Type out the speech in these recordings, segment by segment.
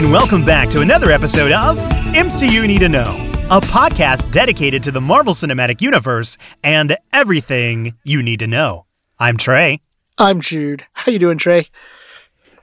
And welcome back to another episode of MCU Need to Know, a podcast dedicated to the Marvel Cinematic Universe and everything you need to know. I'm Trey. I'm Jude. How you doing, Trey?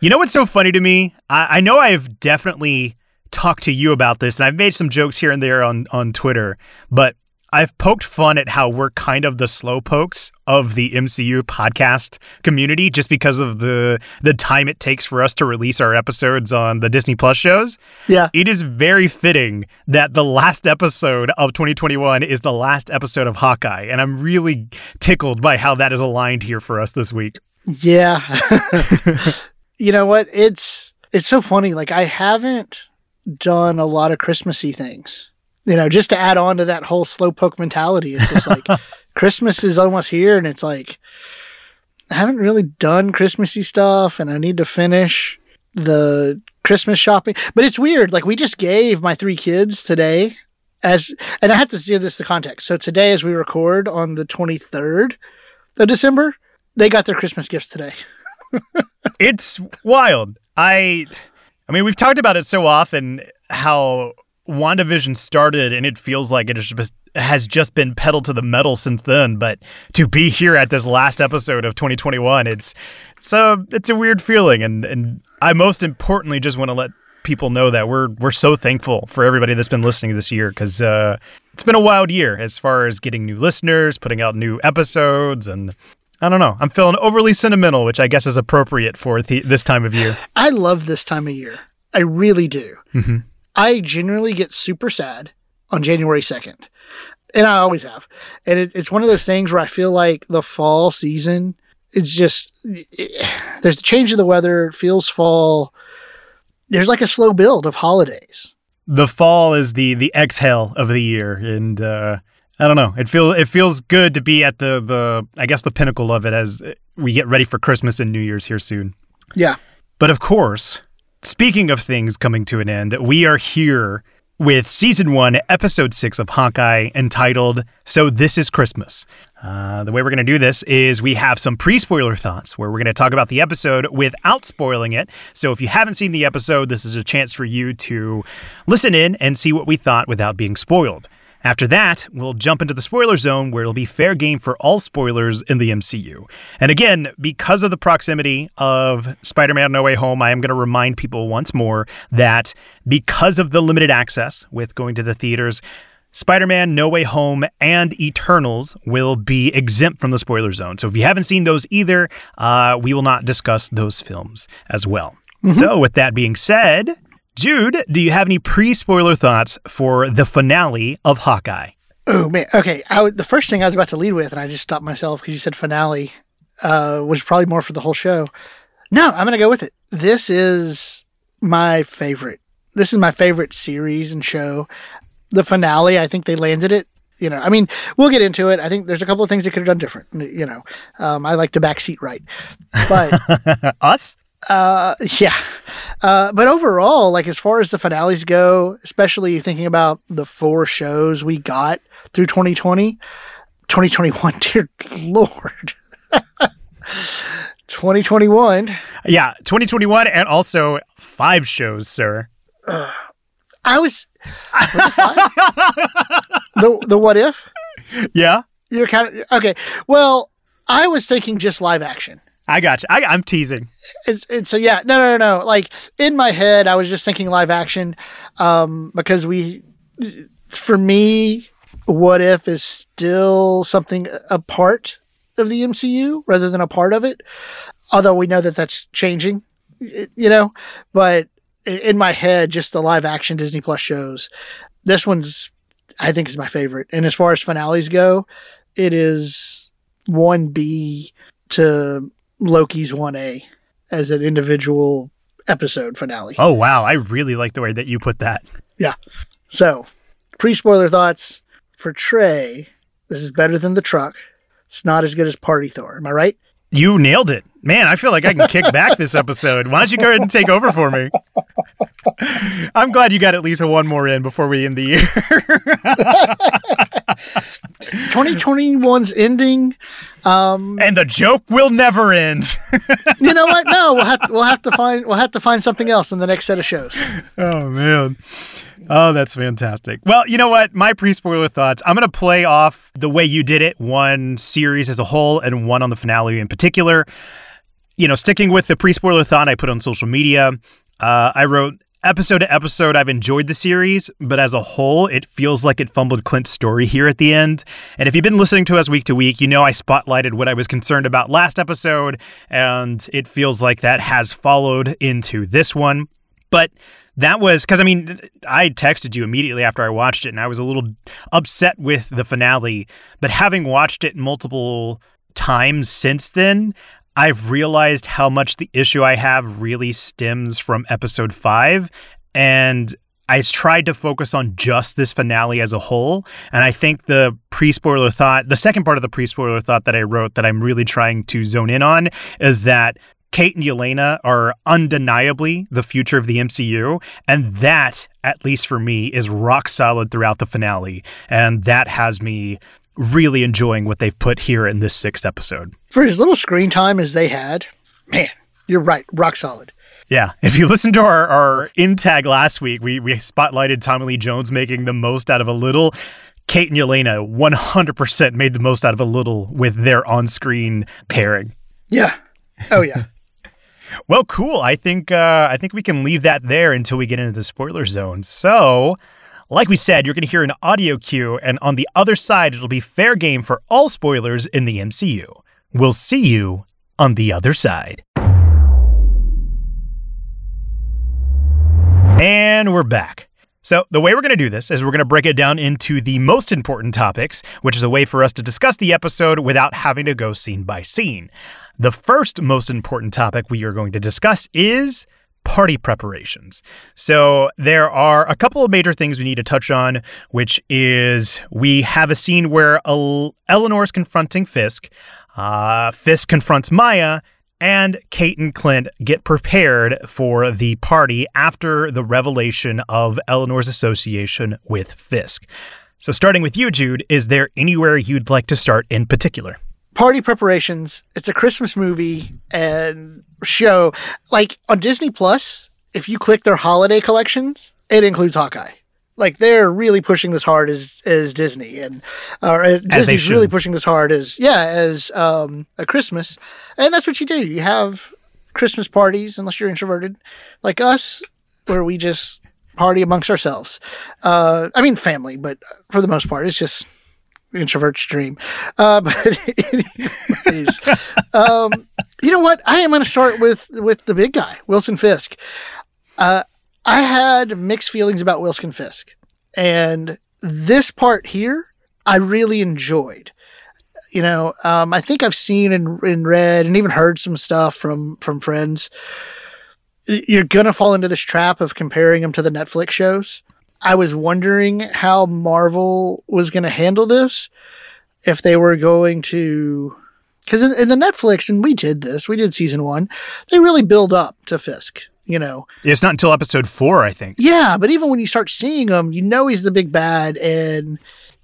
You know what's so funny to me? I, I know I've definitely talked to you about this, and I've made some jokes here and there on, on Twitter, but I've poked fun at how we're kind of the slow pokes of the MCU podcast community just because of the the time it takes for us to release our episodes on the Disney Plus shows. Yeah. It is very fitting that the last episode of 2021 is the last episode of Hawkeye, and I'm really tickled by how that is aligned here for us this week. Yeah. you know what? It's it's so funny. Like I haven't done a lot of Christmassy things. You know, just to add on to that whole slowpoke mentality. It's just like Christmas is almost here and it's like I haven't really done Christmassy stuff and I need to finish the Christmas shopping. But it's weird. Like we just gave my three kids today as and I have to give this the context. So today as we record on the 23rd of December, they got their Christmas gifts today. it's wild. I I mean, we've talked about it so often how WandaVision started and it feels like it has just been pedaled to the metal since then, but to be here at this last episode of 2021, it's it's a it's a weird feeling and and I most importantly just want to let people know that we're we're so thankful for everybody that's been listening this year cuz uh it's been a wild year as far as getting new listeners, putting out new episodes and I don't know. I'm feeling overly sentimental, which I guess is appropriate for the, this time of year. I love this time of year. I really do. Mm-hmm. I generally get super sad on January 2nd. And I always have. And it, it's one of those things where I feel like the fall season, it's just, it, there's the change of the weather, it feels fall. There's like a slow build of holidays. The fall is the the exhale of the year, and uh, I don't know. It feel it feels good to be at the the I guess the pinnacle of it as we get ready for Christmas and New Year's here soon. Yeah. But of course, speaking of things coming to an end, we are here with season one, episode six of Hawkeye, entitled "So This Is Christmas." Uh, the way we're going to do this is we have some pre-spoiler thoughts where we're going to talk about the episode without spoiling it. So if you haven't seen the episode, this is a chance for you to listen in and see what we thought without being spoiled. After that, we'll jump into the spoiler zone where it'll be fair game for all spoilers in the MCU. And again, because of the proximity of Spider Man No Way Home, I am going to remind people once more that because of the limited access with going to the theaters, Spider Man No Way Home and Eternals will be exempt from the spoiler zone. So if you haven't seen those either, uh, we will not discuss those films as well. Mm-hmm. So, with that being said, Jude, do you have any pre spoiler thoughts for the finale of Hawkeye? Oh, man. Okay. the first thing I was about to lead with, and I just stopped myself because you said finale, uh, was probably more for the whole show. No, I'm going to go with it. This is my favorite. This is my favorite series and show. The finale, I think they landed it. You know, I mean, we'll get into it. I think there's a couple of things they could have done different. You know, um, I like to backseat right, but us, uh, yeah. Uh, but overall, like as far as the finales go, especially thinking about the four shows we got through 2020, 2021, dear Lord. 2021. Yeah, 2021 and also five shows, sir. Uh, I was the the what if? Yeah. You're kind of okay. Well, I was thinking just live action. I got you. I, am teasing. It's, so yeah. No, no, no, no. Like in my head, I was just thinking live action, um, because we, for me, what if is still something a part of the MCU rather than a part of it. Although we know that that's changing, you know. But in my head, just the live action Disney Plus shows, this one's I think is my favorite. And as far as finales go, it is one B to Loki's 1A as an individual episode finale. Oh, wow. I really like the way that you put that. Yeah. So, pre spoiler thoughts for Trey. This is better than the truck. It's not as good as Party Thor. Am I right? You nailed it. Man, I feel like I can kick back this episode. Why don't you go ahead and take over for me? I'm glad you got at least one more in before we end the year. 2021's ending. Um, and the joke will never end. you know what? No, we'll have we'll have to find we'll have to find something else in the next set of shows. Oh man. Oh, that's fantastic. Well, you know what? My pre spoiler thoughts, I'm going to play off the way you did it, one series as a whole and one on the finale in particular. You know, sticking with the pre spoiler thought I put on social media, uh, I wrote episode to episode, I've enjoyed the series, but as a whole, it feels like it fumbled Clint's story here at the end. And if you've been listening to us week to week, you know I spotlighted what I was concerned about last episode, and it feels like that has followed into this one. But that was because I mean, I texted you immediately after I watched it, and I was a little upset with the finale. But having watched it multiple times since then, I've realized how much the issue I have really stems from episode five. And I've tried to focus on just this finale as a whole. And I think the pre spoiler thought, the second part of the pre spoiler thought that I wrote that I'm really trying to zone in on is that Kate and Yelena are undeniably the future of the MCU. And that, at least for me, is rock solid throughout the finale. And that has me really enjoying what they've put here in this sixth episode. For as little screen time as they had, man, you're right, rock solid. Yeah. If you listen to our, our in tag last week, we, we spotlighted Tommy Lee Jones making the most out of a little. Kate and Yelena 100% made the most out of a little with their on screen pairing. Yeah. Oh, yeah. Well, cool. I think uh, I think we can leave that there until we get into the spoiler zone. So, like we said, you're going to hear an audio cue, and on the other side, it'll be fair game for all spoilers in the MCU. We'll see you on the other side. And we're back. So, the way we're going to do this is we're going to break it down into the most important topics, which is a way for us to discuss the episode without having to go scene by scene. The first most important topic we are going to discuss is party preparations. So there are a couple of major things we need to touch on, which is we have a scene where Eleanor is confronting Fisk, uh, Fisk confronts Maya, and Kate and Clint get prepared for the party after the revelation of Eleanor's association with Fisk. So, starting with you, Jude, is there anywhere you'd like to start in particular? Party preparations. It's a Christmas movie and show. Like on Disney Plus, if you click their holiday collections, it includes Hawkeye. Like they're really pushing this hard as as Disney and or uh, Disney's really pushing this hard as yeah as um, a Christmas, and that's what you do. You have Christmas parties unless you're introverted like us, where we just party amongst ourselves. Uh, I mean family, but for the most part, it's just introvert's dream. Uh, but anyways, um, you know what? I am going to start with with the big guy, Wilson Fisk. Uh, I had mixed feelings about Wilson Fisk, and this part here, I really enjoyed. You know, um, I think I've seen and, and read and even heard some stuff from from friends. You're gonna fall into this trap of comparing them to the Netflix shows I was wondering how Marvel was going to handle this. If they were going to, because in, in, the Netflix, and we did this, we did season one, they really build up to Fisk. You know, it's not until episode four, I think. Yeah, but even when you start seeing him, you know he's the big bad, and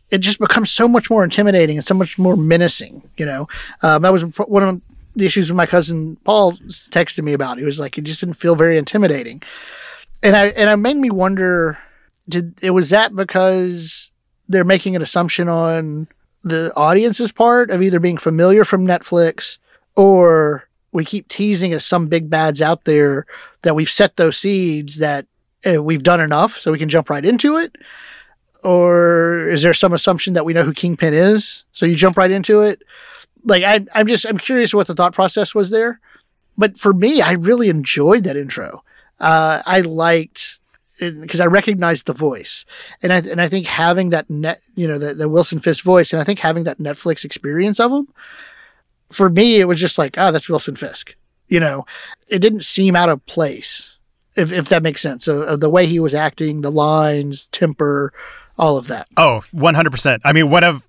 it just becomes so much more intimidating and so much more menacing. You know, um, that was one of the issues with my cousin Paul texted me about. He was like, it just didn't feel very intimidating, and I and it made me wonder did it was that because they're making an assumption on the audience's part of either being familiar from Netflix or we keep teasing as some big bads out there that we've set those seeds that uh, we've done enough so we can jump right into it? Or is there some assumption that we know who kingpin is so you jump right into it? Like I, i'm just i'm curious what the thought process was there. But for me i really enjoyed that intro. Uh, i liked because I recognized the voice, and I and I think having that net, you know, the, the Wilson Fisk voice, and I think having that Netflix experience of him, for me, it was just like, ah, oh, that's Wilson Fisk. You know, it didn't seem out of place, if if that makes sense. So uh, the way he was acting, the lines, temper, all of that. Oh, 100%. I mean, one of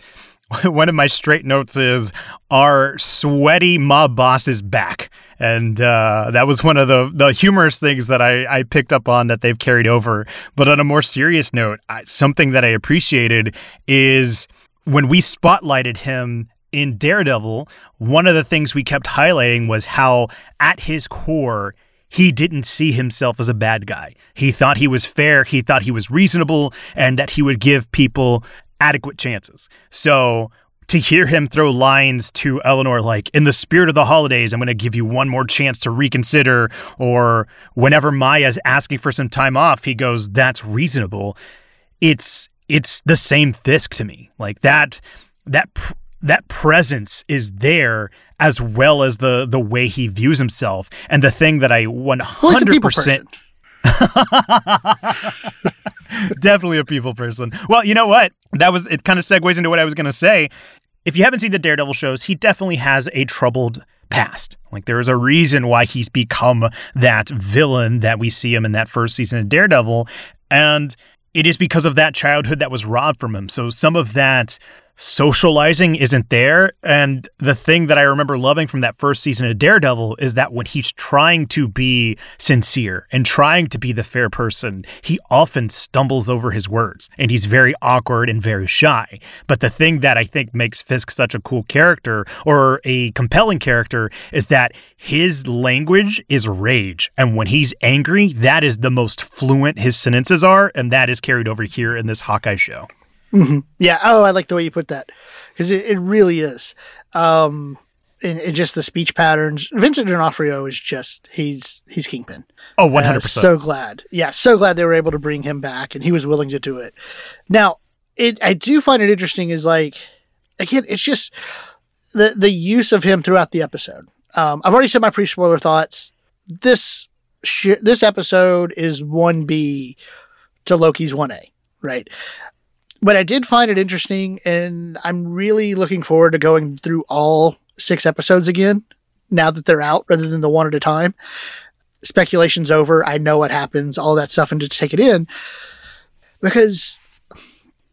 one of my straight notes is our sweaty mob boss is back. And uh, that was one of the, the humorous things that I, I picked up on that they've carried over. But on a more serious note, I, something that I appreciated is when we spotlighted him in Daredevil, one of the things we kept highlighting was how, at his core, he didn't see himself as a bad guy. He thought he was fair, he thought he was reasonable, and that he would give people adequate chances. So to hear him throw lines to Eleanor like, in the spirit of the holidays, I'm going to give you one more chance to reconsider, or whenever Maya's asking for some time off, he goes, that's reasonable. It's it's the same Fisk to me. Like that that that presence is there as well as the the way he views himself and the thing that I 100% Definitely a people person. Well, you know what? That was it kind of segues into what I was going to say. If you haven't seen the Daredevil shows, he definitely has a troubled past. Like there is a reason why he's become that villain that we see him in that first season of Daredevil and it is because of that childhood that was robbed from him. So some of that socializing isn't there. And the thing that I remember loving from that first season of Daredevil is that when he's trying to be sincere and trying to be the fair person, he often stumbles over his words and he's very awkward and very shy. But the thing that I think makes Fisk such a cool character or a compelling character is that his language is rage. And when he's angry, that is the most fluent his sentences are. And that is carried over here in this Hawkeye show. Mm-hmm. Yeah. Oh, I like the way you put that because it, it really is. Um, and, and, just the speech patterns. Vincent D'Onofrio is just he's he's kingpin. Oh, Oh, one hundred percent. So glad. Yeah, so glad they were able to bring him back, and he was willing to do it. Now, it I do find it interesting is like again, it's just the the use of him throughout the episode. Um, I've already said my pre spoiler thoughts. This sh- this episode is one B to Loki's one A, right? But I did find it interesting, and I'm really looking forward to going through all six episodes again now that they're out rather than the one at a time. Speculation's over. I know what happens, all that stuff, and to take it in because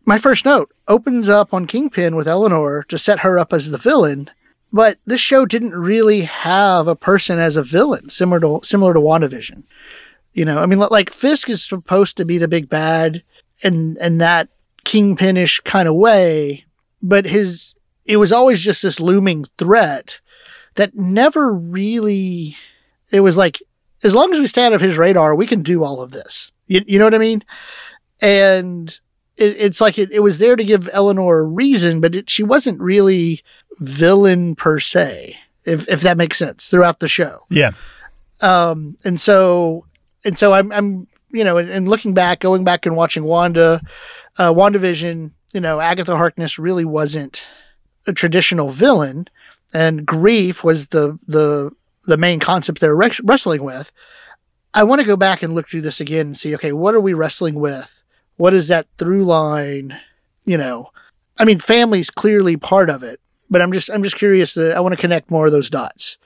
my first note opens up on Kingpin with Eleanor to set her up as the villain, but this show didn't really have a person as a villain similar to similar to WandaVision. You know, I mean, like Fisk is supposed to be the big bad, and and that kingpinish kind of way, but his it was always just this looming threat that never really it was like as long as we stay out of his radar, we can do all of this. You, you know what I mean? And it, it's like it, it was there to give Eleanor a reason, but it, she wasn't really villain per se, if if that makes sense throughout the show. Yeah. Um, and so and so I'm I'm you know, and, and looking back, going back and watching Wanda uh, WandaVision, you know, Agatha Harkness really wasn't a traditional villain, and grief was the the the main concept they're re- wrestling with. I want to go back and look through this again and see, okay, what are we wrestling with? What is that through line? You know, I mean, family's clearly part of it, but I'm just I'm just curious that I want to connect more of those dots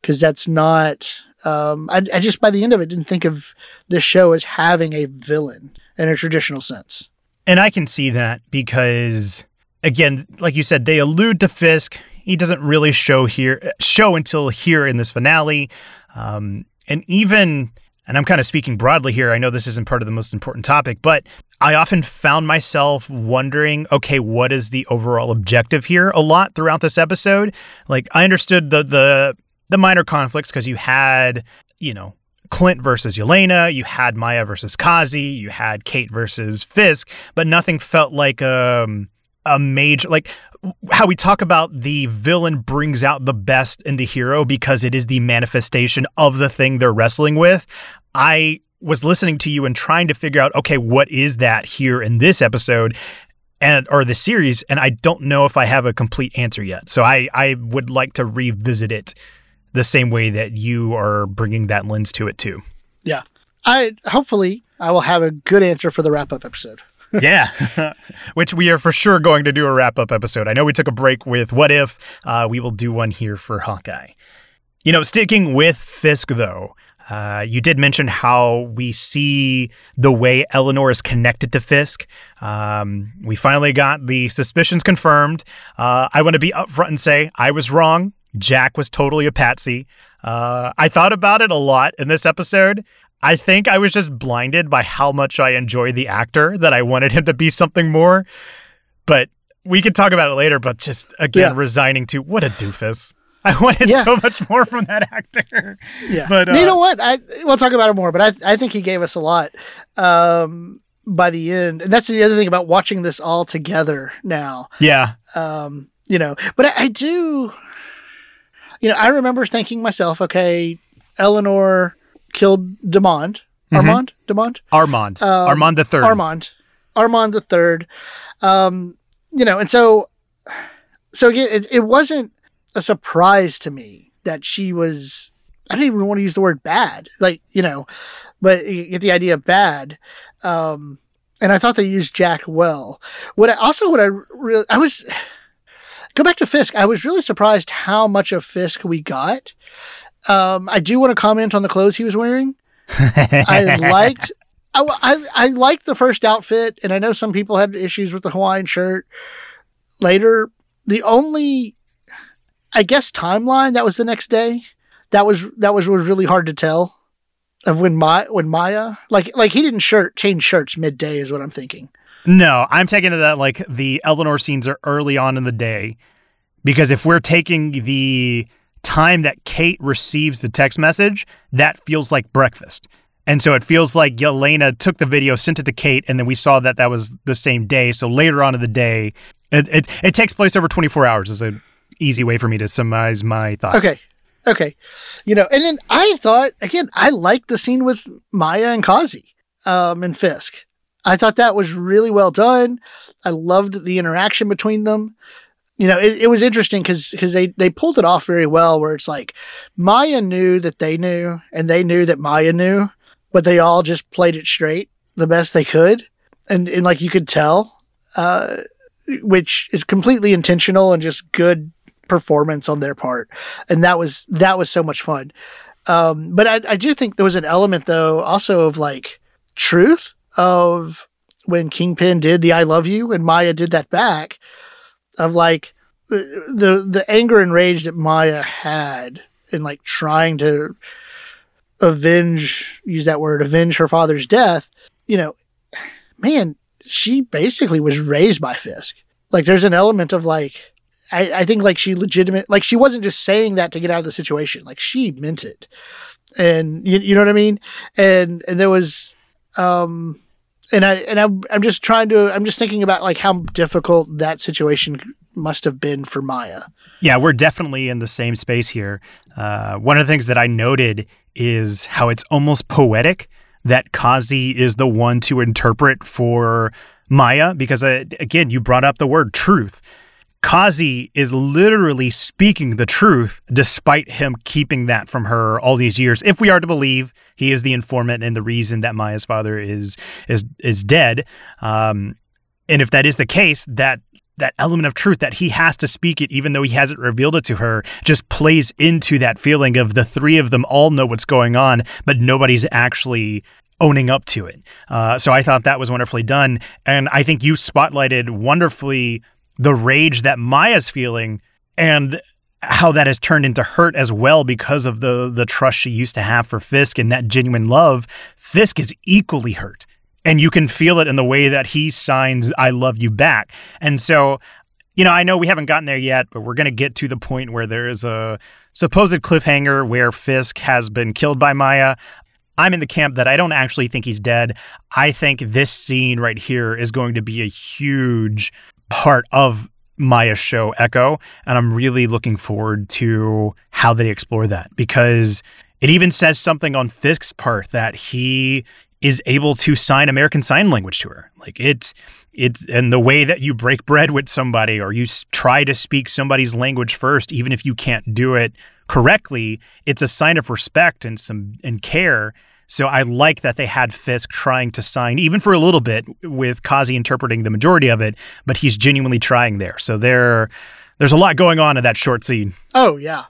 because that's not. Um, I, I just by the end of it didn't think of this show as having a villain in a traditional sense. And I can see that because, again, like you said, they allude to Fisk. He doesn't really show here show until here in this finale, um, and even. And I'm kind of speaking broadly here. I know this isn't part of the most important topic, but I often found myself wondering, okay, what is the overall objective here? A lot throughout this episode. Like I understood the the the minor conflicts because you had, you know, Clint versus Yelena, you had Maya versus Kazi, you had Kate versus Fisk, but nothing felt like um, a major like how we talk about the villain brings out the best in the hero because it is the manifestation of the thing they're wrestling with. I was listening to you and trying to figure out okay, what is that here in this episode? and or the series and I don't know if I have a complete answer yet. So I I would like to revisit it the same way that you are bringing that lens to it too. Yeah. I hopefully I will have a good answer for the wrap up episode. yeah, which we are for sure going to do a wrap up episode. I know we took a break with What If. Uh, we will do one here for Hawkeye. You know, sticking with Fisk though, Uh, you did mention how we see the way Eleanor is connected to Fisk. Um, we finally got the suspicions confirmed. Uh, I want to be upfront and say I was wrong. Jack was totally a patsy. Uh, I thought about it a lot in this episode. I think I was just blinded by how much I enjoy the actor that I wanted him to be something more. But we can talk about it later. But just again, Yeah. resigning to what a doofus. I wanted Yeah. so much more from that actor. Yeah, But, you uh, know what? I we'll talk about it more, but I I think he gave us a lot um, by the end, and that's the other thing about watching this all together now. Yeah. Um, you know, but I, I do. You know, I remember thinking myself, okay, Eleanor killed Demond, Armand, Demond, Armand. Um, Armand the third. Armand, Armand the third. Um, you know, and so, so again, it, it wasn't a surprise to me that she was. I didn't even want to use the word bad, like you know, but you get the idea of bad. Um, and I thought they used Jack well. What I also what I really I was go back to Fisk. I was really surprised how much of Fisk we got. Um, I do want to comment on the clothes he was wearing. I liked I, I, I liked the first outfit, and I know some people had issues with the Hawaiian shirt. Later, the only, I guess, timeline that was the next day. That was that was was really hard to tell. Of when my when Maya like like he didn't shirt change shirts midday is what I'm thinking. No, I'm taking it that like the Eleanor scenes are early on in the day because if we're taking the time that Kate receives the text message, that feels like breakfast. And so it feels like Yelena took the video, sent it to Kate, and then we saw that that was the same day. So later on in the day, it, it, it takes place over 24 hours is an easy way for me to summarize my thought. Okay, okay, you know, and then I thought again, I liked the scene with Maya and Kazi, um, and Fisk. I thought that was really well done. I loved the interaction between them. You know, it, it was interesting because because they they pulled it off very well. Where it's like Maya knew that they knew, and they knew that Maya knew, but they all just played it straight the best they could, and and like you could tell, uh, which is completely intentional and just good performance on their part, and that was that was so much fun. Um, but I, I do think there was an element though also of like truth of when Kingpin did the "I love you" and Maya did that back of like the the anger and rage that Maya had in like trying to avenge use that word avenge her father's death. You know, man, she basically was raised by Fisk. Like there's an element of like I, I think like she legitimate like she wasn't just saying that to get out of the situation. Like she meant it. And you, you know what I mean? And and there was um and I and I'm I'm just trying to I'm just thinking about like how difficult that situation must have been for Maya. Yeah, we're definitely in the same space here. Uh, one of the things that I noted is how it's almost poetic that Kazi is the one to interpret for Maya, because uh, again, you brought up the word truth. Kazi is literally speaking the truth despite him keeping that from her all these years. If we are to believe he is the informant and the reason that Maya's father is is is dead, um, and if that is the case, that that element of truth that he has to speak it even though he hasn't revealed it to her just plays into that feeling of the three of them all know what's going on but nobody's actually owning up to it uh, so i thought that was wonderfully done and i think you spotlighted wonderfully the rage that maya's feeling and how that has turned into hurt as well because of the the trust she used to have for fisk and that genuine love fisk is equally hurt and you can feel it in the way that he signs I love you back. And so, you know, I know we haven't gotten there yet, but we're going to get to the point where there is a supposed cliffhanger where Fisk has been killed by Maya. I'm in the camp that I don't actually think he's dead. I think this scene right here is going to be a huge part of Maya's show Echo, and I'm really looking forward to how they explore that because it even says something on Fisk's part that he is able to sign American Sign Language to her. Like it's it's and the way that you break bread with somebody or you try to speak somebody's language first, even if you can't do it correctly, it's a sign of respect and some and care. So I like that they had Fisk trying to sign, even for a little bit, with Kazi interpreting the majority of it, but he's genuinely trying there. So there, there's a lot going on in that short scene. Oh yeah.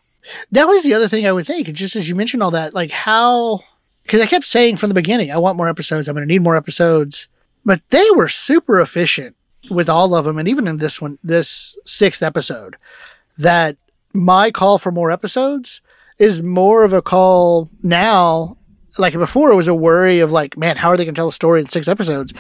That was the other thing I would think. Just as you mentioned all that, like how because I kept saying from the beginning, I want more episodes. I'm going to need more episodes. But they were super efficient with all of them, and even in this one, this sixth episode, that my call for more episodes is more of a call now. Like before, it was a worry of like, man, how are they going to tell a story in six episodes?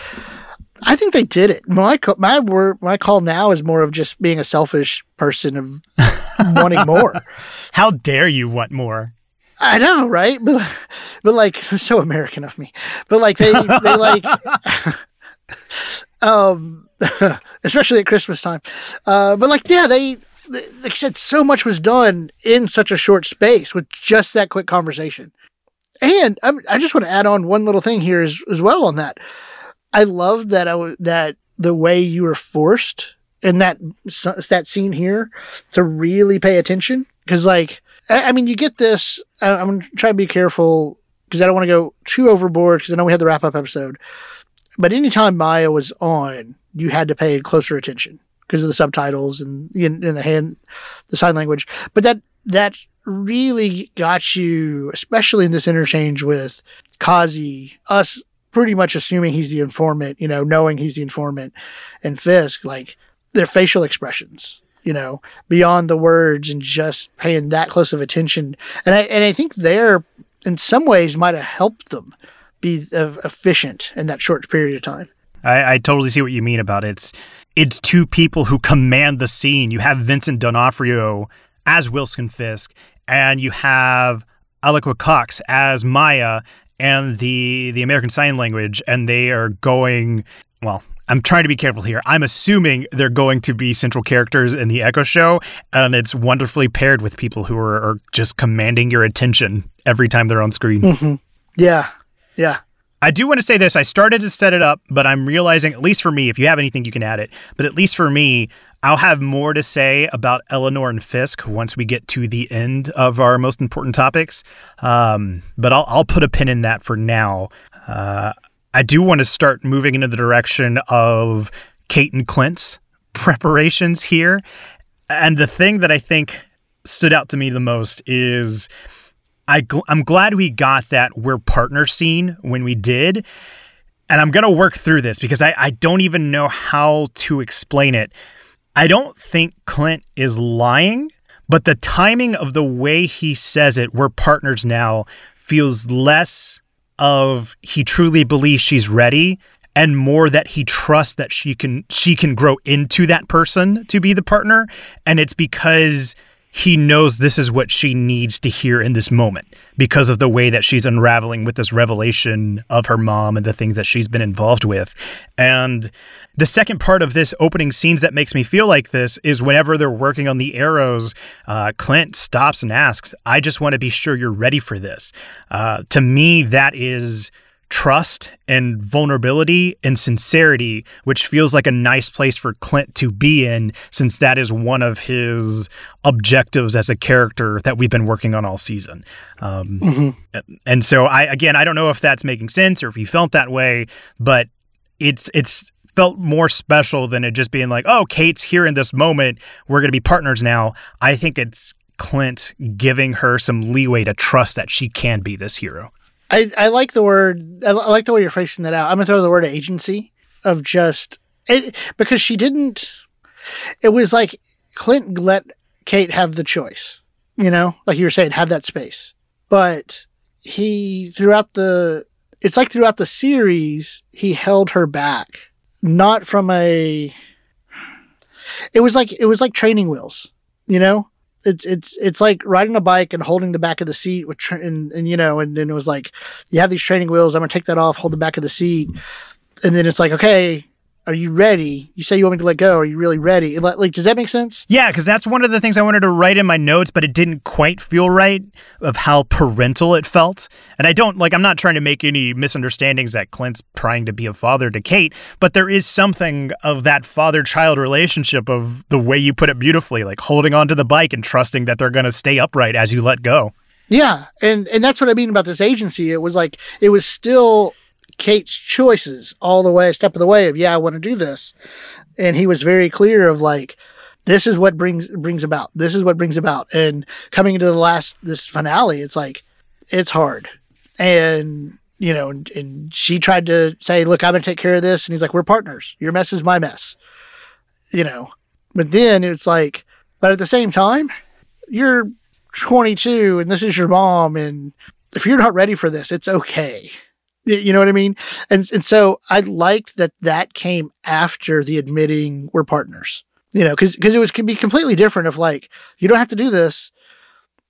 I think they did it. My my word, my call now is more of just being a selfish person of wanting more. How dare you want more? I know, right? But, but like, so American of me. But like, they they like, um, especially at Christmas time. Uh, but like, yeah, they like I said, so much was done in such a short space with just that quick conversation. And I, I just want to add on one little thing here as, as well on that. I love that I w- that the way you were forced in that that scene here to really pay attention. Because like I, I, mean you get this I, I'm gonna try to be careful because I don't want to go too overboard because I know we had the wrap up episode. But anytime Maya was on you had to pay closer attention because of the subtitles and in the hand the sign language. But that that really got you especially in this interchange with Kazi us pretty much assuming he's the informant, you know, knowing he's the informant, and Fisk, like their facial expressions, you know, beyond the words and just paying that close of attention. And I and I think there, in some ways, might have helped them be efficient in that short period of time. I, I totally see what you mean about it. It's it's two people who command the scene. You have Vincent D'Onofrio as Wilson Fisk, and you have Alaqua Cox as Maya, and the the American Sign Language, and they are going. Well, I'm trying to be careful here. I'm assuming they're going to be central characters in the Echo Show, and it's wonderfully paired with people who are, are just commanding your attention every time they're on screen. Mm-hmm. Yeah, yeah. I do want to say this. I started to set it up, but I'm realizing, at least for me, if you have anything, you can add it. But at least for me, I'll have more to say about Eleanor and Fisk once we get to the end of our most important topics. Um, but I'll, I'll put a pin in that for now. Uh, I do want to start moving into the direction of Kate and Clint's preparations here. And the thing that I think stood out to me the most is I gl- I'm glad we got that we're partner scene when we did. And I'm going to work through this because I, I don't even know how to explain it. I don't think Clint is lying, but the timing of the way he says it, we're partners now, feels less of he truly believes she's ready and more that he trusts that she can she can grow into that person to be the partner and it's because he knows this is what she needs to hear in this moment because of the way that she's unraveling with this revelation of her mom and the things that she's been involved with. And the second part of this opening scenes that makes me feel like this is whenever they're working on the arrows, uh, Clint stops and asks, I just want to be sure you're ready for this. Uh, to me, that is trust and vulnerability and sincerity, which feels like a nice place for Clint to be in, since that is one of his objectives as a character that we've been working on all season. Um, mm-hmm. And so, I again, I don't know if that's making sense or if you felt that way, but it's it's felt more special than it just being like, oh, Kate's here in this moment. We're going to be partners now. I think it's Clint giving her some leeway to trust that she can be this hero. I, I like the word. I like the way you're phrasing that out. I'm gonna throw the word agency of just it because she didn't. It was like Clint let Kate have the choice. You know, like you were saying, have that space. But he throughout the it's like throughout the series he held her back, not from a. It was like it was like training wheels. You know, it's it's it's like riding a bike and holding the back of the seat with tra- and, and you know and then it was like you have these training wheels i'm gonna take that off hold the back of the seat and then it's like okay are you ready? You say you want me to let go. Are you really ready? Like, does that make sense? Yeah, because that's one of the things I wanted to write in my notes, but it didn't quite feel right of how parental it felt. And I don't like. I'm not trying to make any misunderstandings that Clint's trying to be a father to Kate, but there is something of that father-child relationship of the way you put it beautifully, like holding onto the bike and trusting that they're going to stay upright as you let go. Yeah, and and that's what I mean about this agency. It was like it was still Kate's choices all the way, step of the way of, yeah, I want to do this. And he was very clear of like, this is what brings brings about. This is what brings about. And coming into the last this finale, it's like, it's hard. and you know, and, and she tried to say, "Look, I'm to take care of this," and he's like, "We're partners. Your mess is my mess," you know. But then it's like, but at the same time, you're 22 and this is your mom, and if you're not ready for this, it's okay. You know what I mean? And and so I liked that that came after the admitting we're partners. You know, because because it was can be completely different if like you don't have to do this.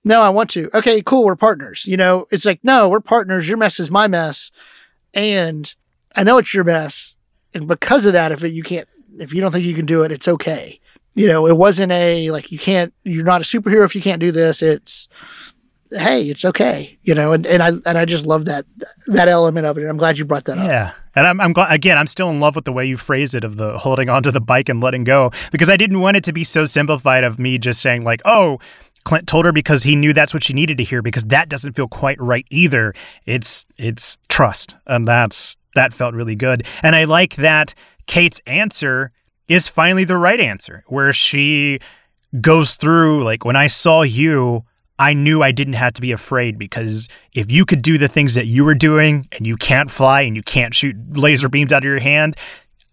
No, I want to. Okay, cool. We're partners. You know, it's like no, we're partners. Your mess is my mess, and I know it's your mess, and because of that, if it, you can't, if you don't think you can do it, it's okay. You know, it wasn't a like you can't. You're not a superhero if you can't do this. It's hey, it's okay, you know, and, and I and I just love that that element of it. And I'm glad you brought that yeah. up. Yeah. And I'm, I'm glad, again, I'm still in love with the way you phrased it of the holding onto the bike and letting go because I didn't want it to be so simplified of me just saying, like, oh, Clint told her because he knew that's what she needed to hear because that doesn't feel quite right either. It's it's trust and that's that felt really good. And I like that Kate's answer is finally the right answer where she goes through like when I saw you I knew I didn't have to be afraid because if you could do the things that you were doing and you can't fly and you can't shoot laser beams out of your hand,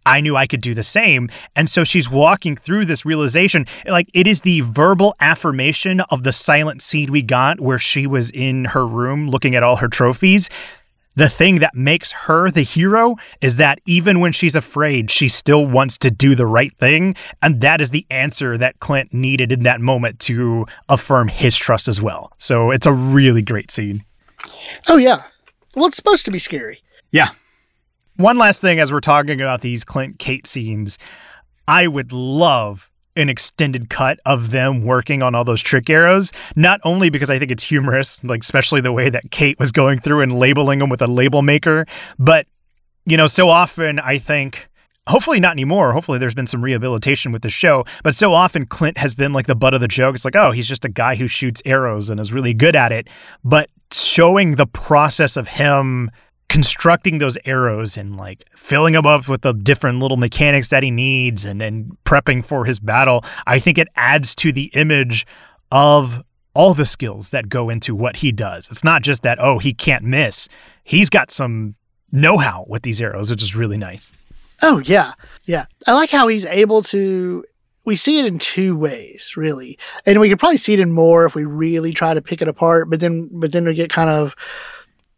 I knew I could do the same. And so she's walking through this realization. Like it is the verbal affirmation of the silent seed we got where she was in her room looking at all her trophies. The thing that makes her the hero is that even when she's afraid, she still wants to do the right thing. And that is the answer that Clint needed in that moment to affirm his trust as well. So it's a really great scene. Oh, yeah. Well, it's supposed to be scary. Yeah. One last thing as we're talking about these Clint Kate scenes, I would love an extended cut of them working on all those trick arrows. Not only because I think it's humorous, like especially the way that Kate was going through and labeling them with a label maker, but you know, so often I think hopefully not anymore. Hopefully there's been some rehabilitation with the show, but so often Clint has been like the butt of the joke. It's like, oh, he's just a guy who shoots arrows and is really good at it. But showing the process of him constructing those arrows and like filling them up with the different little mechanics that he needs and then prepping for his battle, I think it adds to the image of all the skills that go into what he does. It's not just that, oh, he can't miss. He's got some know how with these arrows, which is really nice. Oh, yeah. Yeah. I like how he's able to. We see it in two ways, really. And we could probably see it in more if we really try to pick it apart, but then but then we get kind of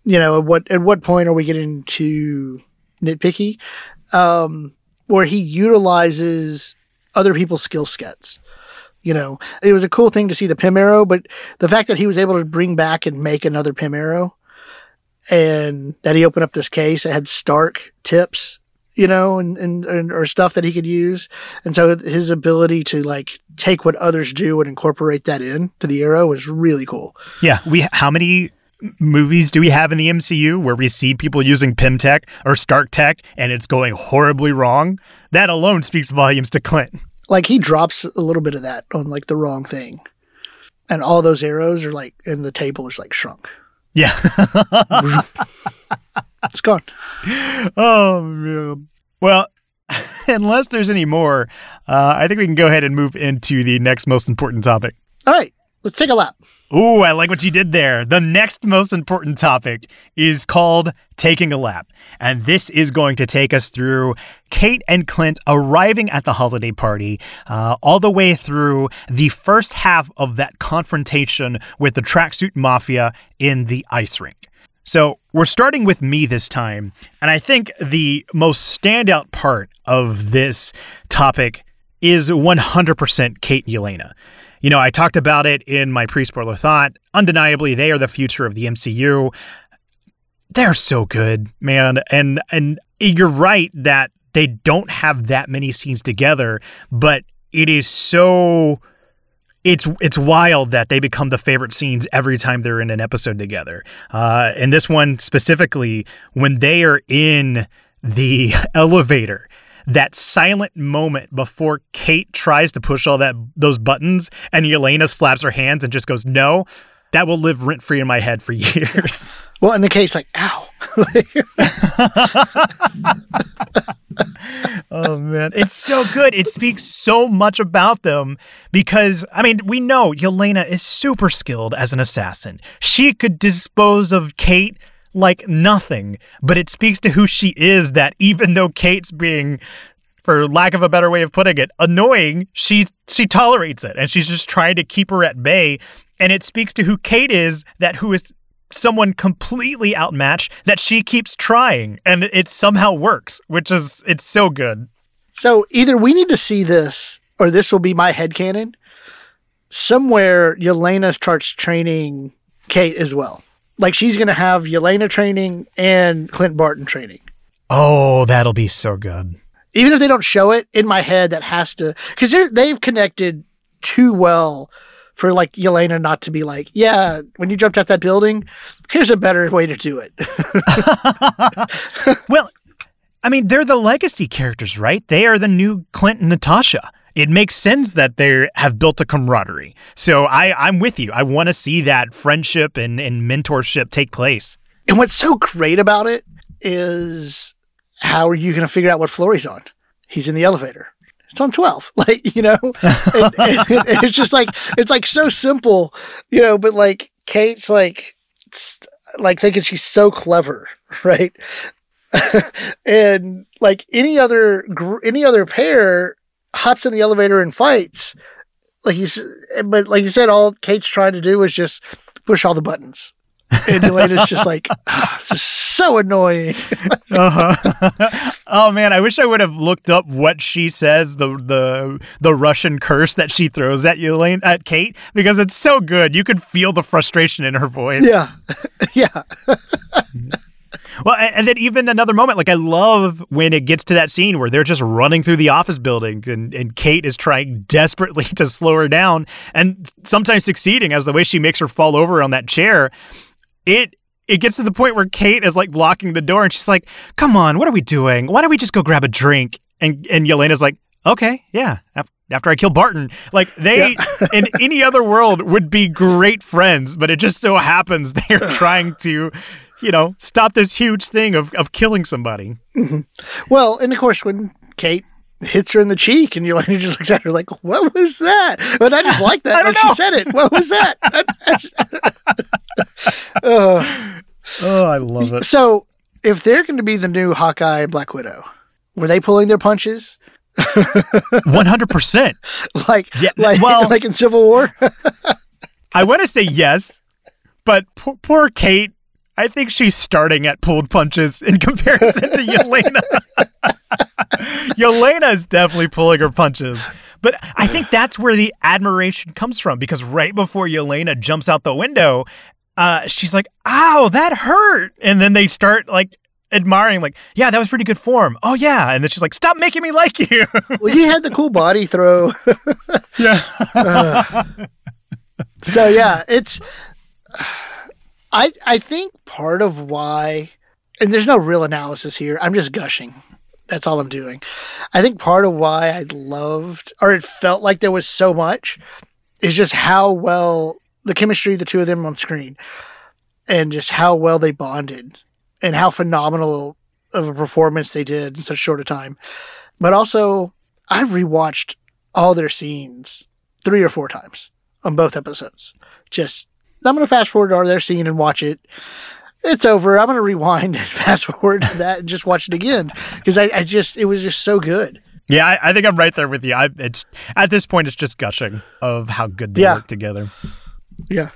you know, at what at what point are we getting too nitpicky? Um, where he utilizes other people's skill sets. You know, it was a cool thing to see the Pym arrow, but the fact that he was able to bring back and make another Pym arrow, and that he opened up this case, it had Stark tips, you know, and, and, and or stuff that he could use, and so his ability to like take what others do and incorporate that in to the arrow was really cool. Yeah, we how many movies do we have in the MCU where we see people using Pym Tech or Stark Tech and it's going horribly wrong? That alone speaks volumes to Clint. Like he drops a little bit of that on like the wrong thing. And all those arrows are like and the table is like shrunk. Yeah. it's gone. Oh man. Well, unless there's any more, uh, I think we can go ahead and move into the next most important topic. All right. Let's take a lap. Ooh, I like what you did there. The next most important topic is called Taking a Lap. And this is going to take us through Kate and Clint arriving at the holiday party, uh, all the way through the first half of that confrontation with the tracksuit mafia in the ice rink. So we're starting with me this time. And I think the most standout part of this topic is 100% Kate and Yelena. You know, I talked about it in my pre spoiler thought. Undeniably, they are the future of the MCU. They're so good, man. And and you're right that they don't have that many scenes together, but it is so it's it's wild that they become the favorite scenes every time they're in an episode together. Uh, and this one specifically, when they are in the elevator that silent moment before Kate tries to push all that those buttons and Yelena slaps her hands and just goes no, that will live rent free in my head for years. Well, in the case, like, ow. oh man, it's so good. It speaks so much about them because I mean, we know Yelena is super skilled as an assassin. She could dispose of Kate like nothing, but it speaks to who she is that even though Kate's being for lack of a better way of putting it, annoying, she she tolerates it and she's just trying to keep her at bay. And it speaks to who Kate is, that who is someone completely outmatched, that she keeps trying and it somehow works, which is it's so good. So either we need to see this or this will be my head headcanon. Somewhere Yelena starts training Kate as well. Like she's gonna have Yelena training and Clint Barton training. Oh, that'll be so good. Even if they don't show it in my head, that has to because they've connected too well for like Yelena not to be like, yeah, when you jumped out that building, here's a better way to do it. well, I mean, they're the legacy characters, right? They are the new Clint and Natasha. It makes sense that they have built a camaraderie. So I, I'm with you. I want to see that friendship and, and mentorship take place. And what's so great about it is how are you going to figure out what floor he's on? He's in the elevator. It's on 12. Like, you know, and, and, and it's just like, it's like so simple, you know, but like Kate's like, like thinking she's so clever, right? and like any other any other pair hops in the elevator and fights like he's but like you said all kate's trying to do is just push all the buttons and Yelena's just like, oh, this is so annoying. uh-huh. oh man, I wish I would have looked up what she says the the the Russian curse that she throws at Elaine at Kate because it's so good. You could feel the frustration in her voice. Yeah, yeah. Well, and then even another moment, like I love when it gets to that scene where they're just running through the office building and, and Kate is trying desperately to slow her down and sometimes succeeding as the way she makes her fall over on that chair. It it gets to the point where Kate is like blocking the door and she's like, Come on, what are we doing? Why don't we just go grab a drink? And and Yelena's like, Okay, yeah. After I kill Barton, like they yeah. in any other world would be great friends, but it just so happens they're trying to you know, stop this huge thing of, of killing somebody. Mm-hmm. Well, and of course, when Kate hits her in the cheek and you're like, you just looks at her like, what was that? But I just like that. when she said it. What was that? uh, oh, I love it. So if they're going to be the new Hawkeye Black Widow, were they pulling their punches? One hundred percent. Like, yeah, like, well, like in Civil War. I want to say yes, but poor, poor Kate I think she's starting at pulled punches in comparison to Yelena. Yelena is definitely pulling her punches. But I think that's where the admiration comes from because right before Yelena jumps out the window, uh, she's like, ow, that hurt. And then they start like admiring, like, yeah, that was pretty good form. Oh, yeah. And then she's like, stop making me like you. well, you had the cool body throw. yeah. Uh, so, yeah, it's. I I think part of why, and there's no real analysis here. I'm just gushing. That's all I'm doing. I think part of why I loved, or it felt like there was so much, is just how well the chemistry the two of them on screen, and just how well they bonded, and how phenomenal of a performance they did in such short a time. But also, I rewatched all their scenes three or four times on both episodes. Just I'm going to fast forward to their scene and watch it. It's over. I'm going to rewind and fast forward to that and just watch it again because I, I, just it was just so good. Yeah, I, I think I'm right there with you. I, it's at this point, it's just gushing of how good they yeah. work together. Yeah.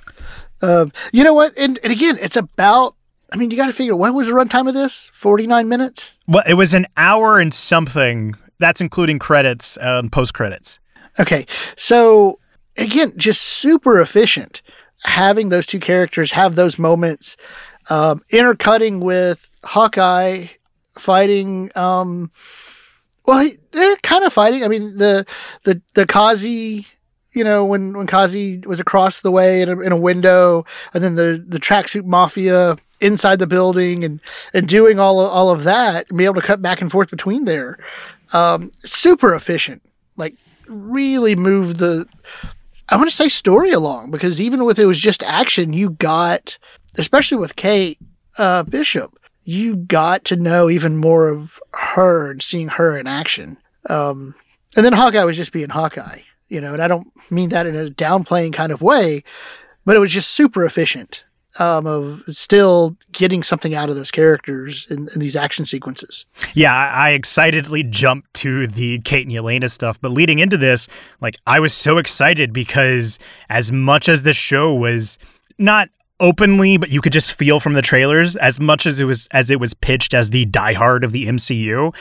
Um, you know what? And, and again, it's about. I mean, you got to figure what was the runtime of this? Forty nine minutes. Well, it was an hour and something. That's including credits and post credits. Okay, so again, just super efficient having those two characters have those moments, um, intercutting with Hawkeye fighting. Um, well, they're kind of fighting. I mean, the the the Kazi, you know, when when Kazi was across the way in a, in a window, and then the the tracksuit mafia inside the building, and and doing all of, all of that, and be able to cut back and forth between there. Um, super efficient, like really move the I want to say story along because even with it was just action, you got, especially with Kate uh, Bishop, you got to know even more of her and seeing her in action. Um, and then Hawkeye was just being Hawkeye, you know, and I don't mean that in a downplaying kind of way, but it was just super efficient. Um, of still getting something out of those characters in, in these action sequences. Yeah, I excitedly jumped to the Kate and Yelena stuff, but leading into this, like I was so excited because as much as the show was not openly, but you could just feel from the trailers as much as it was as it was pitched as the diehard of the MCU.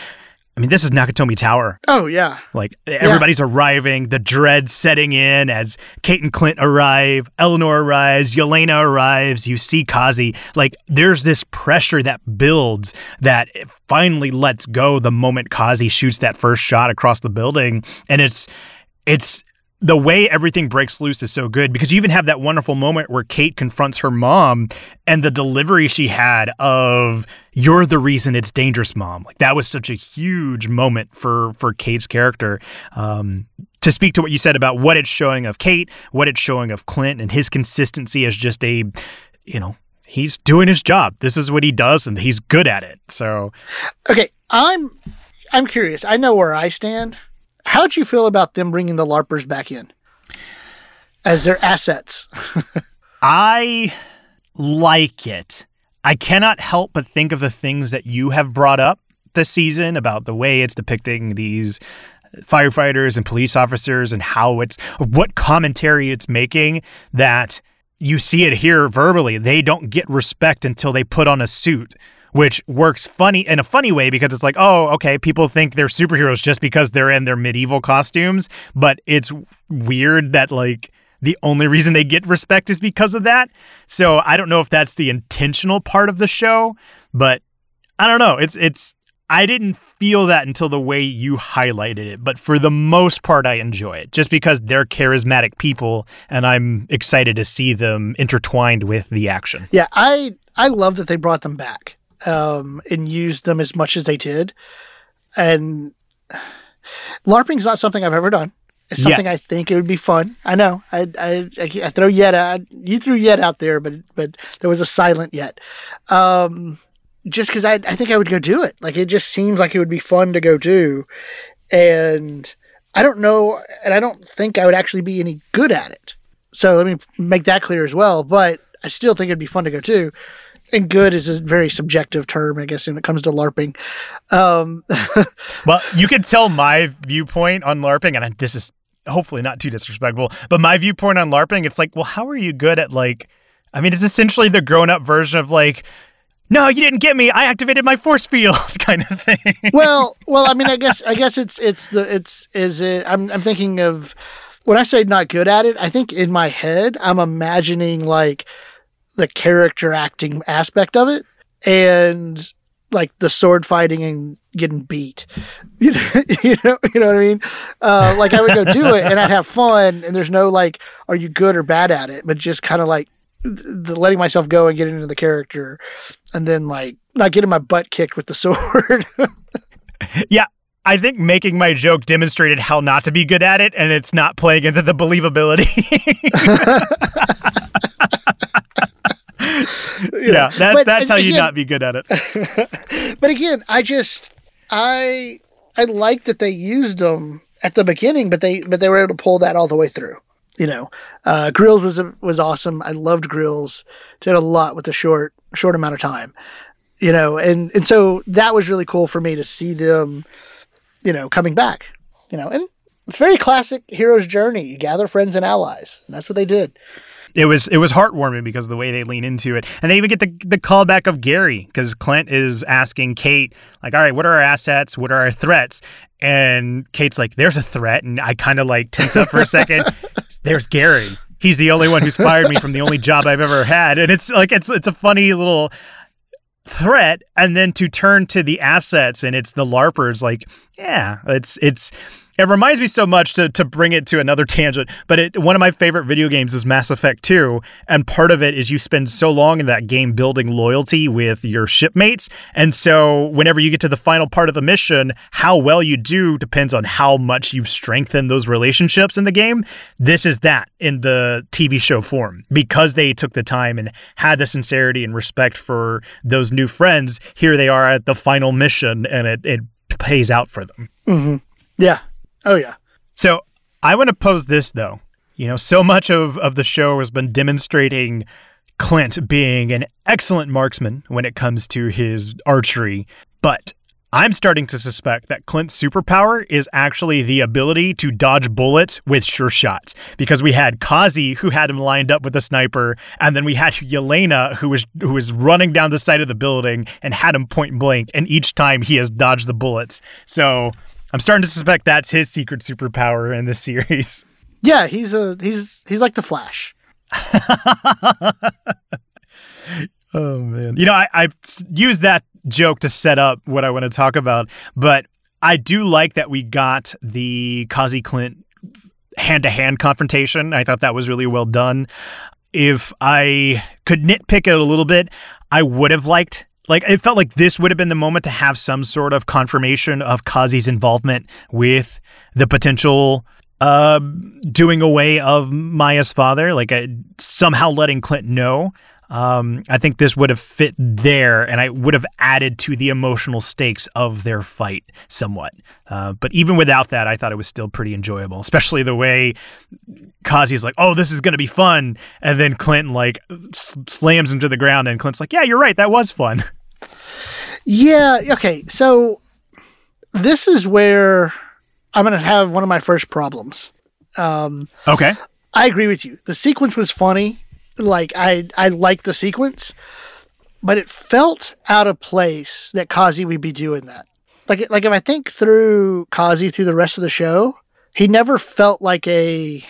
I mean, this is Nakatomi Tower. Oh yeah, like everybody's yeah. arriving, the dread setting in as Kate and Clint arrive, Eleanor arrives, Yelena arrives, you see Kazi. Like there's this pressure that builds that finally lets go the moment Kazi shoots that first shot across the building, and it's it's the way everything breaks loose is so good because you even have that wonderful moment where Kate confronts her mom and the delivery she had of you're the reason it's dangerous mom. Like that was such a huge moment for for Kate's character. Um, to speak to what you said about what it's showing of Kate what it's showing of Clint and his consistency as just a you know he's doing his job. This is what he does and he's good at it. So okay I'm I'm curious. I know where I stand How'd you feel about them bringing the LARPers back in as their assets? I like it. I cannot help but think of the things that you have brought up this season about the way it's depicting these firefighters and police officers and how it's what commentary it's making that you see it here verbally. They don't get respect until they put on a suit which works funny in a funny way because it's like, oh, okay, people think they're superheroes just because they're in their medieval costumes, but it's weird that like the only reason they get respect is because of that. So I don't know if that's the intentional part of the show, but I don't know. It's it's I didn't feel that until the way you highlighted it, but for the most part, I enjoy it just because they're charismatic people and I'm excited to see them intertwined with the action. Yeah, I I love that they brought them back um, and used them as much as they did. And LARPing's not something I've ever done. It's something yet. I think it would be fun. I know. I I, I throw yet out. You threw yet out there, but but there was a silent yet. Um, just because I I think I would go do it. Like it just seems like it would be fun to go do, and I don't know, and I don't think I would actually be any good at it. So let me make that clear as well. But I still think it'd be fun to go to and good is a very subjective term, I guess, when it comes to LARPing. Um, well, you can tell my viewpoint on LARPing, and this is hopefully not too disrespectful, but my viewpoint on LARPing, it's like, well, how are you good at like, I mean, it's essentially the grown up version of like, no, you didn't get me. I activated my force field, kind of thing. well, well, I mean, I guess, I guess it's, it's the, it's, is it, I'm, I'm thinking of, when I say not good at it, I think in my head, I'm imagining like, the character acting aspect of it and like the sword fighting and getting beat. You know, you know, you know what I mean? Uh, like I would go do it and I'd have fun and there's no like, are you good or bad at it? But just kind of like the, letting myself go and getting into the character and then like not getting my butt kicked with the sword. yeah. I think making my joke demonstrated how not to be good at it and it's not playing into the believability. yeah, that, but, that's how again, you not be good at it. but again, I just I I like that they used them at the beginning, but they but they were able to pull that all the way through. You know, uh, Grills was was awesome. I loved Grills. Did a lot with a short short amount of time. You know, and and so that was really cool for me to see them. You know, coming back. You know, and it's very classic hero's journey. You gather friends and allies. And that's what they did it was it was heartwarming because of the way they lean into it, and they even get the the callback of Gary because Clint is asking Kate like, "All right, what are our assets? What are our threats?" And Kate's like, "There's a threat," and I kind of like tense up for a second. There's Gary. He's the only one who's fired me from the only job I've ever had, and it's like it's it's a funny little threat and then to turn to the assets and it's the larpers like yeah it's it's it reminds me so much to, to bring it to another tangent, but it, one of my favorite video games is Mass Effect 2. And part of it is you spend so long in that game building loyalty with your shipmates. And so whenever you get to the final part of the mission, how well you do depends on how much you've strengthened those relationships in the game. This is that in the TV show form. Because they took the time and had the sincerity and respect for those new friends, here they are at the final mission and it, it pays out for them. Mm-hmm. Yeah, Oh yeah. So I want to pose this though. You know, so much of, of the show has been demonstrating Clint being an excellent marksman when it comes to his archery, but I'm starting to suspect that Clint's superpower is actually the ability to dodge bullets with sure shots. Because we had Kazi who had him lined up with a sniper, and then we had Yelena who was who was running down the side of the building and had him point blank, and each time he has dodged the bullets. So I'm starting to suspect that's his secret superpower in this series. Yeah, he's a he's he's like the Flash. oh man, you know I, I've used that joke to set up what I want to talk about, but I do like that we got the Kazi Clint hand to hand confrontation. I thought that was really well done. If I could nitpick it a little bit, I would have liked like it felt like this would have been the moment to have some sort of confirmation of Kazi's involvement with the potential uh, doing away of Maya's father, like uh, somehow letting Clint know. Um, I think this would have fit there, and I would have added to the emotional stakes of their fight somewhat. Uh, but even without that, I thought it was still pretty enjoyable, especially the way Kazi's like, "Oh, this is going to be fun," and then Clint like slams him to the ground, and Clint's like, "Yeah, you're right, that was fun." Yeah. Okay. So this is where I'm going to have one of my first problems. Um, okay. I agree with you. The sequence was funny like I I liked the sequence, but it felt out of place that Kazi would be doing that. Like like if I think through Kazi through the rest of the show, he never felt like a